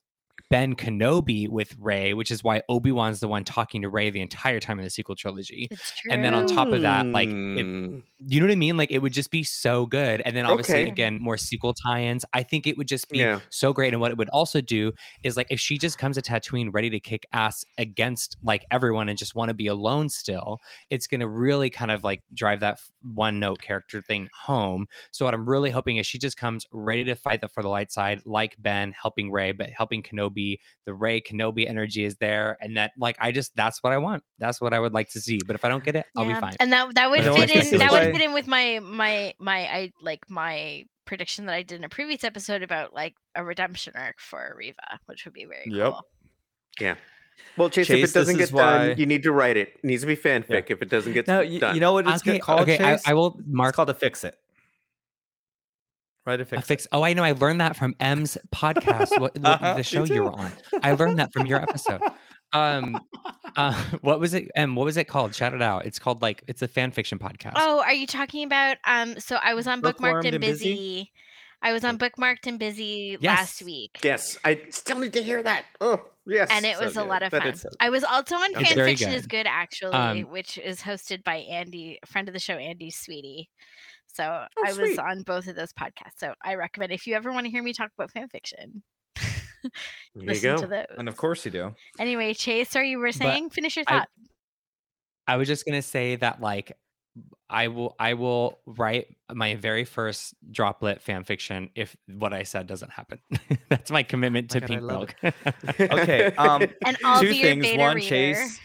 Ben Kenobi with Rey, which is why Obi Wan's the one talking to Rey the entire time in the sequel trilogy. And then on top of that, like, it- Mm. You know what I mean? Like it would just be so good. And then obviously Okay. again, more sequel tie-ins. I think it would just be Yeah. so great. And what it would also do is like if she just comes to Tatooine ready to kick ass against like everyone and just want to be alone still, it's gonna really kind of like drive that one note character thing home. So what I'm really hoping is she just comes ready to fight the for the light side, like Ben helping Rey, but helping Kenobi. The Rey Kenobi energy is there, and that like I just that's what I want. That's what I would like to see. But if I don't get it, I'll be fine. And that that would know fit in. That would why- fit in with my my my I like my prediction that I did in a previous episode about like a redemption arc for Reva, which would be very Yep. cool. Yeah. Well, Chase, Chase, if it doesn't get is done, you need to write it. It needs to be fanfic if it doesn't get No, you, done. you know what it's okay, called, okay, I, I will mark It's called a fix it. Right, a A fix. it. fix. Oh, I know. I learned that from M's podcast. What, what [laughs] Uh-huh, the show you were on? I learned that from your episode. Um, uh, [laughs] what was it? M, what was it called? Shout it out. It's called like it's a fan fiction podcast. Oh, are you talking about um so I was on bookmarked Bookwormed and and busy? busy. I was on bookmarked and busy Yes. last week. yes, I still need to hear that. Oh, yes. And it so was a good, lot of fun. so- I was also on fan fiction. Fanfiction is good. Good actually, Um, which is hosted by Andy, friend of the show, Andy Sweetie. So I was on both of those podcasts. So I recommend if you ever want to hear me talk about fanfiction, [laughs] There you listen go. to those. And of course you do. Anyway, Chase, sorry you were saying? Finish your thought. I was just gonna say that like I will I will write my very first droplet fan fiction if what I said doesn't happen. [laughs] That's my commitment my to God, Pink Milk. [laughs] Okay. Um, and I'll two be your things. beta One, reader. Chase.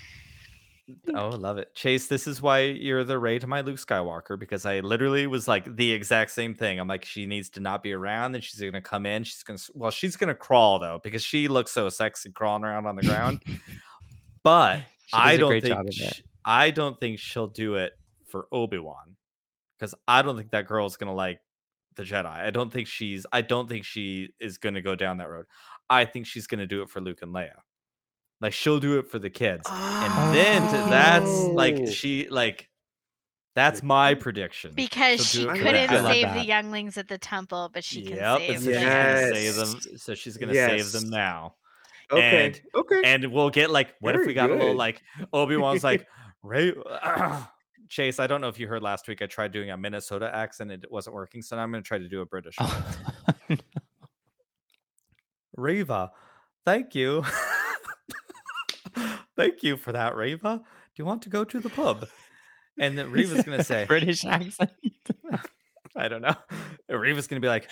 Oh, love it, Chase. This is why you're the Rey to my Luke Skywalker because I literally was like the exact same thing. I'm like, she needs to not be around, and she's gonna come in. She's gonna, well, she's gonna crawl though because she looks so sexy crawling around on the ground. [laughs] But [laughs] She I don't think job of it. sh- I don't think she'll do it for Obi Wan because I don't think that girl's gonna like the Jedi. I don't think she's. I don't think she is gonna go down that road. I think she's gonna do it for Luke and Leia. Like she'll do it for the kids, and then to, that's like Oh. she like. That's my prediction. Because She'll she do it for couldn't them. I save the younglings at the temple, but she can Yep, save and so the she's save them. So she's gonna save them now. Okay. And- okay. and we'll get like what if we got a little like obi-wan's like [laughs] ray ah, chase i don't know if you heard last week i tried doing a minnesota accent it wasn't working so now i'm going to try to do a british one. Oh, [laughs] Reva, thank you [laughs] [laughs] thank you for that Reva. do you want to go to the pub and then reva's going to say British accent. [laughs] i don't know reva's going to be like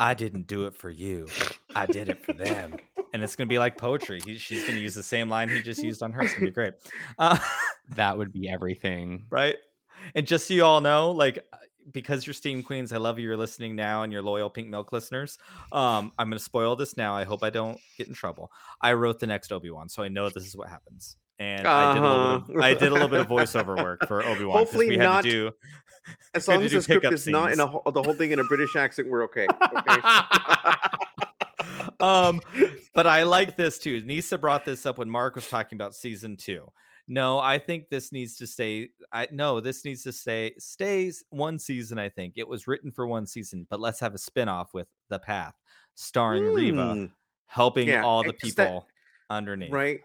i didn't do it for you i did it for them and it's going to be like poetry he, she's going to use the same line he just used on her it's going to be great uh, that would be everything. [laughs] right? And just so you all know, like because you're Steam Queens, I love you. You're listening now, and you're loyal Pink Milk listeners. Um, I'm gonna spoil this now. I hope I don't get in trouble. I wrote the next Obi Wan, so I know this is what happens. And I did a little bit of, I did a little bit of voiceover work for [laughs] Obi Wan. Hopefully we had not to do. As long as the script is not in a the whole thing in a British accent, we're okay. Okay. [laughs] um, but I like this too. Nisa brought this up when Mark was talking about season two. No, I think this needs to stay. I no, this needs to stay stays one season. I think it was written for one season, but let's have a spin-off with The Path, starring Reva, Hmm, helping Yeah, all the it's that- people underneath. right.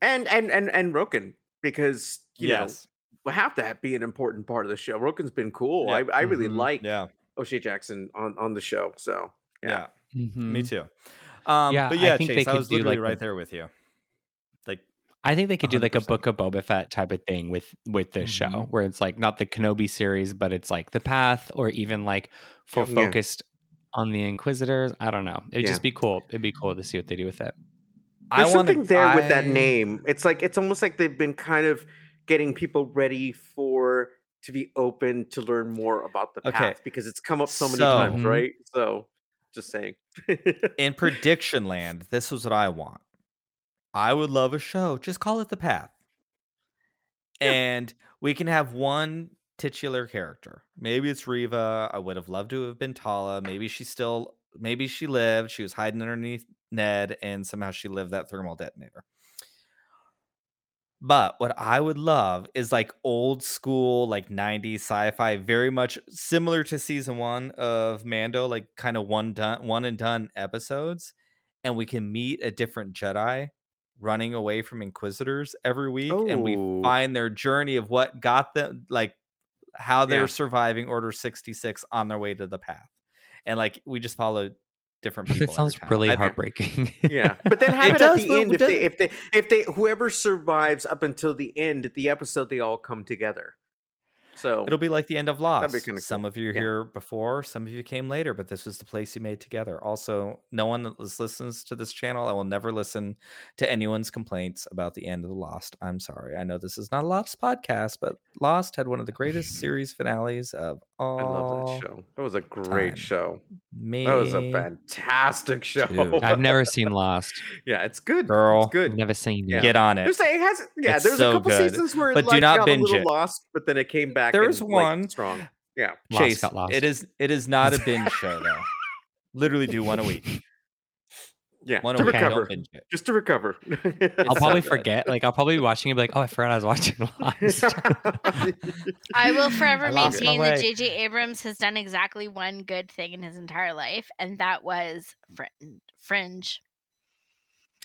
And and and and Roken because you yes. know will have to be an important part of the show. Roken's been cool. Yeah. I I really Mhm. like Yeah. O'Shea Jackson on on the show. So Yeah. yeah. Me Mhm. too. Um, Yeah, but I yeah, think they Chase, I could was do, literally like, a- right there with you. Like, I think they could do like a book of Boba Fett type of thing with with this show, Mhm. where it's like not the Kenobi series, but it's like the Path, or even like for Yeah. focused on the Inquisitors. I don't know. It'd Yeah. just be cool. It'd be cool to see what they do with it. I There's wanna- something there with that name. It's like it's almost like they've been kind of getting people ready for to be open to learn more about the Okay, path because it's come up so many times, right? So just saying. in [laughs] prediction land, this is what I want. I would love a show. Just call it the path. Yeah. And we can have one titular character. Maybe it's Reva. I would have loved to have been Tala. Maybe she still, maybe she lived. She was hiding underneath Ned, and somehow she lived that thermal detonator. But what I would love is like old school, like 90s sci-fi, very much similar to season one of Mando, like kind of one done, one and done episodes, and we can meet a different Jedi running away from Inquisitors every week, and we Oh. find their journey of what got them, like how they're Yeah. surviving Order 66 on their way to the path, and like we just follow different [laughs] people. Every sounds really I- heartbreaking. Yeah, [laughs] but then have It it, does, at the end if they if they if they whoever survives up until the end, at the episode they all come together. So It'll be like the end of Lost. kinda Some cool. of you are Yeah. here before, some of you came later, but this was the place you made together. Also, no one that listens to this channel, I will never listen to anyone's complaints about the end of the Lost. I'm sorry. I know this is not a Lost podcast, but Lost had one of the greatest [laughs] series finales of all. I love that show. That was a great time. show. Me, That was a fantastic [laughs] show. Dude, I've never seen Lost. yeah, it's good. Girl. it's good. Never seen Yeah. it. get on it. There's it has yeah. It's there's so a couple good, seasons where it, but do not got binge a little it. lost, but then it came back. There's and, like, one- strong. Yeah, Lost Chase, got lost. it is it is not a binge show though. Literally do one a week. yeah. One a to week. Recover, just to recover. [laughs] I'll probably forget. Like I'll probably be watching it, and be like, "Oh, I forgot I was watching [laughs] Lost." I will forever I maintain that. J.J. Abrams has done exactly one good thing in his entire life, and that was Frin- Fringe.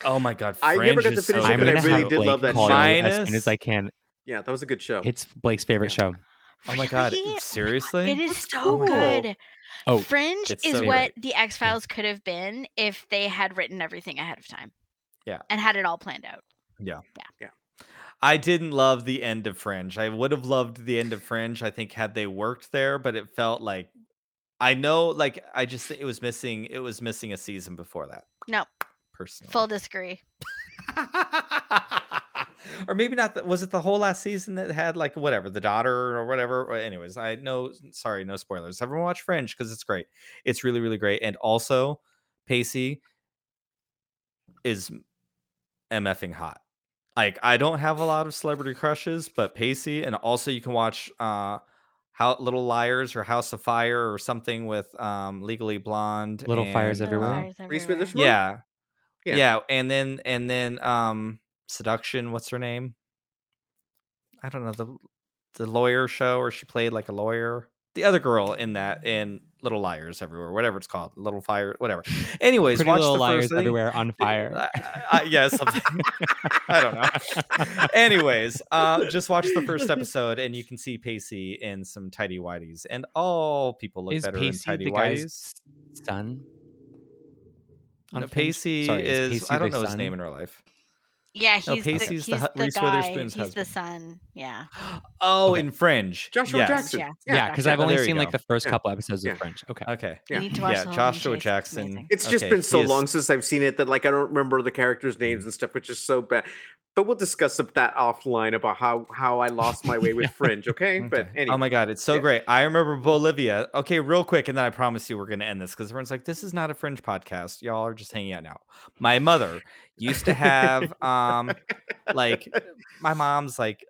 Oh my god, I never got to is so finish it, but I really did Blake love that call show. you as soon as I can. yeah, that was a good show. It's Blake's favorite show. Oh my god, Really? seriously? It is so cool. good. Oh, Fringe It's is so what the X Files could have been if they had written everything ahead of time. Yeah. And had it all planned out. Yeah, yeah, yeah. I didn't love the end of Fringe. I would have loved the end of Fringe, I think, had they worked there, but it felt like I know, like I just it was missing it was missing a season before that, No, personally. full disagree. [laughs] [laughs] or maybe not the, was it the whole last season that had like whatever, the daughter or whatever. Anyways, I know sorry, no spoilers. Everyone watch Fringe because it's great. It's really, really great. And also Pacey is MFing hot. Like I don't have a lot of celebrity crushes, but Pacey, and also you can watch uh how Little Liars or House of Fire or something with um Legally Blonde. Little Fires Everywhere? uh, Fires Reese everywhere. Witherspoon? yeah. Yeah. yeah. And then and then um seduction, what's her name? I don't know, the the lawyer show where she played like a lawyer. The other girl in that in Little Liars Everywhere, whatever it's called. Little Fire, whatever. Anyways, Pretty watch Little the Liars everywhere on fire. I, I, yeah, something. [laughs] [laughs] I don't know. Anyways, uh, just watch the first [laughs] episode and you can see Pacey in some tidy whities, and all people look Is better Pacey in tidy whities. son? No. Pacey Sorry, is, Pacey I don't know his name in real life. Yeah, No, he's Pacey's the, the he's hu- the, Reese guy. Witherspoon's he's the son. Yeah. Oh, Okay. in Fringe. Joshua Yes. Jackson. Yeah. Yeah, because I've Oh, only there you seen like the first Yeah. couple episodes Yeah. of Fringe. Okay. Okay. Yeah. You need to watch Yeah, the whole thing, Joshua Chase. It's Jackson. It's just Okay, been so is- long since I've seen it that like I don't remember the characters' names and stuff, which is so bad. But we'll discuss that offline about how how I lost my way with [laughs] Fringe. Okay, but anyway, Oh my god, it's so Yeah. great. I remember Bolivia. Okay, real quick, and then I promise you we're gonna end this because everyone's like, "This is not a fringe podcast. Y'all are just hanging out now." My mother used to have um like my mom's like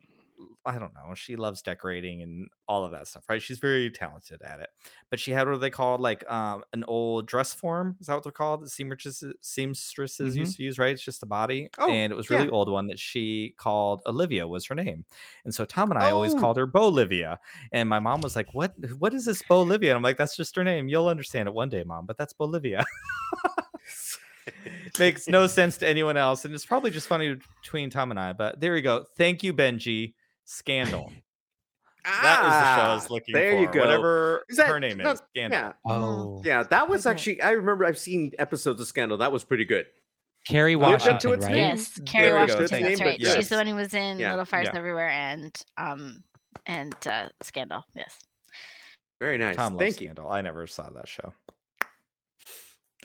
I don't know, she loves decorating and all of that stuff, right? She's very talented at it. But she had what they called like um an old dress form. Is that what they're called? The seamstresses seamstresses Mhm. used to use, right? It's just a body. Oh, and it was really yeah. old one that she called Olivia was her name. And so Tom and I always Oh. called her Bolivia. And my mom was like, What what is this Bolivia? And I'm like, That's just her name. You'll understand it one day, mom, but that's Bolivia. [laughs] Makes no sense to anyone else. And it's probably just funny between Tom and I. But there you go. Thank you, Benji. Scandal. that was the show I was Ah, looking there for. you go. Whatever Is that- her name that- is. Scandal. Yeah, Oh, yeah, that was actually. I remember I've seen episodes of Scandal. That was pretty good. Kerry Lived up to Washington, its right? name. Yes, Kerry we go, Washington. That's name, right. yes. She's the one who was in Yeah, Little Fires yeah. Everywhere and um and uh, Scandal. Yes. Very nice. Tom loves Thank you. Scandal. I never saw that show.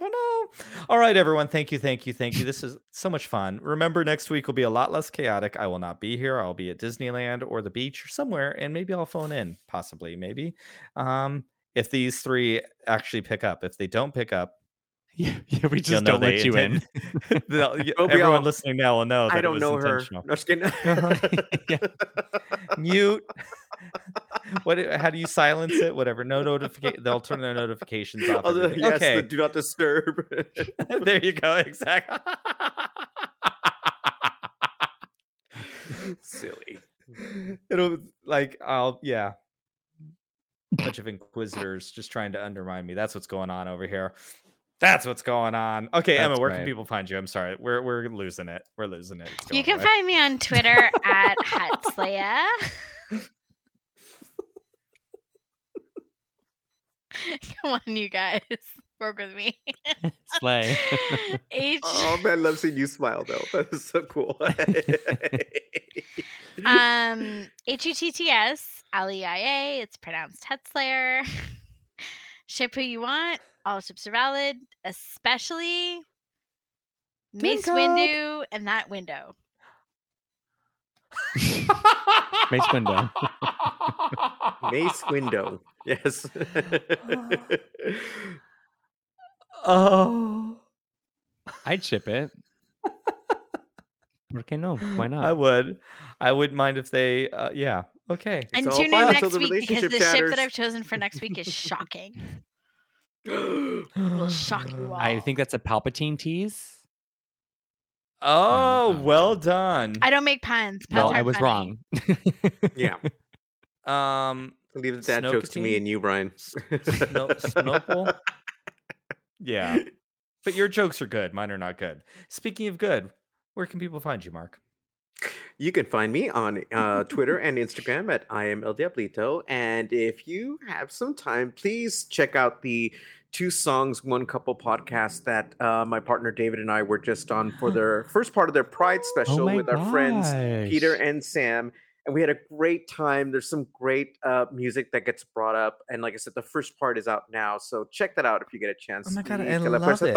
Oh no. All right, everyone. Thank you, thank you, thank you. This is so much fun. Remember, next week will be a lot less chaotic. I will not be here. I'll be at Disneyland or the beach or somewhere, and maybe I'll phone in, possibly, maybe. Um, if these three actually pick up. If they don't pick up, [laughs] Yeah, yeah, we just don't let you in. intend- [laughs] [laughs] they'll- y- We'll everyone all- listening now will know. That I don't know her. No, just kidding. Yeah. Mute. [laughs] what? How do you silence it? Whatever. No notification. They'll turn their notifications off. The- everything. yes, the okay. do not disturb. [laughs] there you go. Exactly. [laughs] Silly. It'll like I'll yeah. Bunch of inquisitors just trying to undermine me. That's what's going on over here. That's what's going on. Okay, Emma, That's where can people find you? I'm sorry. We're we're losing it. We're losing it. You can away. find me on Twitter at Huttsleia. [laughs] Come on, you guys. [laughs] Work with me. [laughs] Slay. H Oh man, love seeing you smile though. That is so cool. um H U T T S L E I A. It's pronounced Hetzlayer. Ship who you want. All ships are valid, especially Mace Dinko. Windu and that window. Mace Window. Mace window. Yes. [laughs] Oh, I'd ship it. Okay, no, why not? I would. I wouldn't mind if they. Uh, yeah. Okay. And tune in until next the week because relationship the ship that I've chosen for next week is shocking. Will shock you all. [gasps] I think that's a Palpatine tease. Oh, Um, well done. I don't make puns. puns No, I was funny. wrong. [laughs] yeah. Um, Leave the dad jokes to me and you, Brian. Sno- Snopel? [laughs] yeah, but your jokes are good. Mine are not good. Speaking of good, where can people find you, Mark? You can find me on uh, Twitter and [laughs] Instagram at I am El Diablito. And if you have some time, please check out the Two Songs, One Couple podcast that uh, my partner David and I were just on for [laughs] their first part of their Pride special oh my with our friends Peter and Sam. And we had a great time. There's some great uh, music that gets brought up. And like I said, the first part is out now. So check that out if you get a chance. Oh my God, I love it.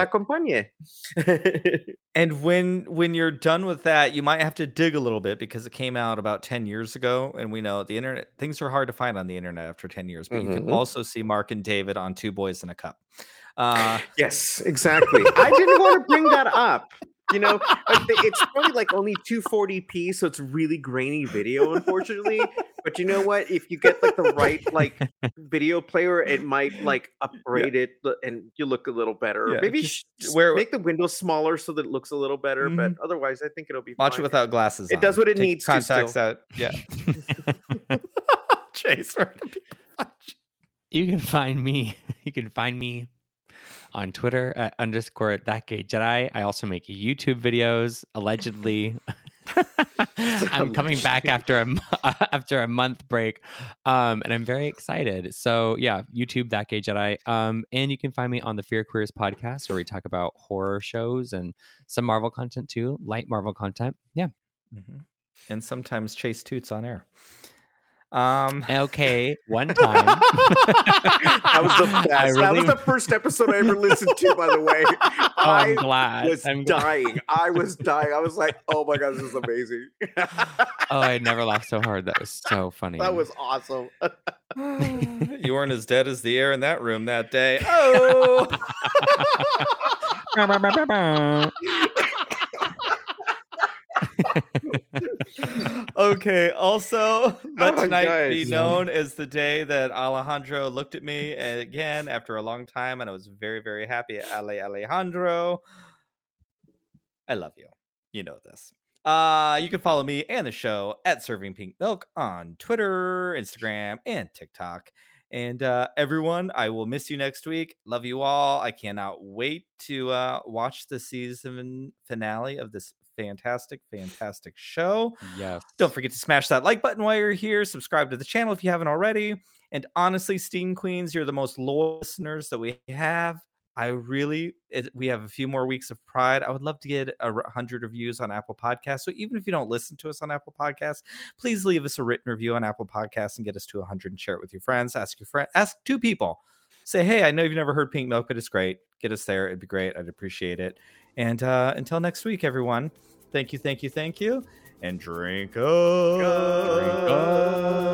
And [laughs] when when you're done with that, you might have to dig a little bit because it came out about 10 years ago and we know the internet things are hard to find on the internet after 10 years, but you can Mhm. also see Mark and David on Two Boys in a Cup. Uh Yes, exactly. [laughs] I didn't want to bring that up. You know, like, the- it's probably like only 240p, so it's really grainy video, unfortunately. But you know what? If you get like the right like [laughs] video player, it might like upgrade it and you look a little better. Yeah, Maybe just sh- just wear- make the window smaller so that it looks a little better. But mm-hmm. otherwise, I think it'll be watch it without glasses. It does what it Take needs contacts still. out. Yeah. [laughs] [laughs] Chase, where can people find you? You can find me. You can find me on Twitter at underscore that gay Jedi. I also make YouTube videos. Allegedly, [laughs] [laughs] I'm coming back after a [laughs] after a month break, um, and I'm very excited. So yeah, YouTube that gay Jedi. Um, and you can find me on the Fear Queers podcast where we talk about horror shows and some Marvel content too, light Marvel content. Yeah. Mhm. And sometimes Chase toots on air. Um, Okay. One time. [laughs] that was the [laughs] best. I That was the first episode I ever listened to, by the way. [laughs] Oh, I'm glad. was I'm glad. dying. I was dying. I was like, oh my god, this is amazing. Oh, I never laughed so hard. That was so funny. that was awesome. you weren't as dead as the air in that room that day. Oh, okay. Also, let [laughs] Oh, tonight be known as the day that Alejandro looked at me again after a long time, and I was very, very happy. Ale Alejandro, I love you. You know this. Uh, you can follow me and the show at Serving Pink Milk on Twitter, Instagram, and TikTok. And uh, everyone, I will miss you next week. Love you all. I cannot wait to uh, watch the season finale of this fantastic, fantastic show. yes. Don't forget to smash that like button while you're here. Subscribe to the channel if you haven't already. And honestly, Steam Queens, you're the most loyal listeners that we have. I really, it, we have a few more weeks of Pride. I would love to get a hundred reviews on Apple Podcasts. So even if you don't listen to us on Apple Podcasts, please leave us a written review on Apple Podcasts and get us to 100 and share it with your friends. Ask your friend, ask two people. Say, hey, I know you've never heard Pink Milk, but it's great. Get us there. It'd be great. I'd appreciate it. And uh, until next week, everyone, thank you, thank you, thank you. And drink up. Drink up.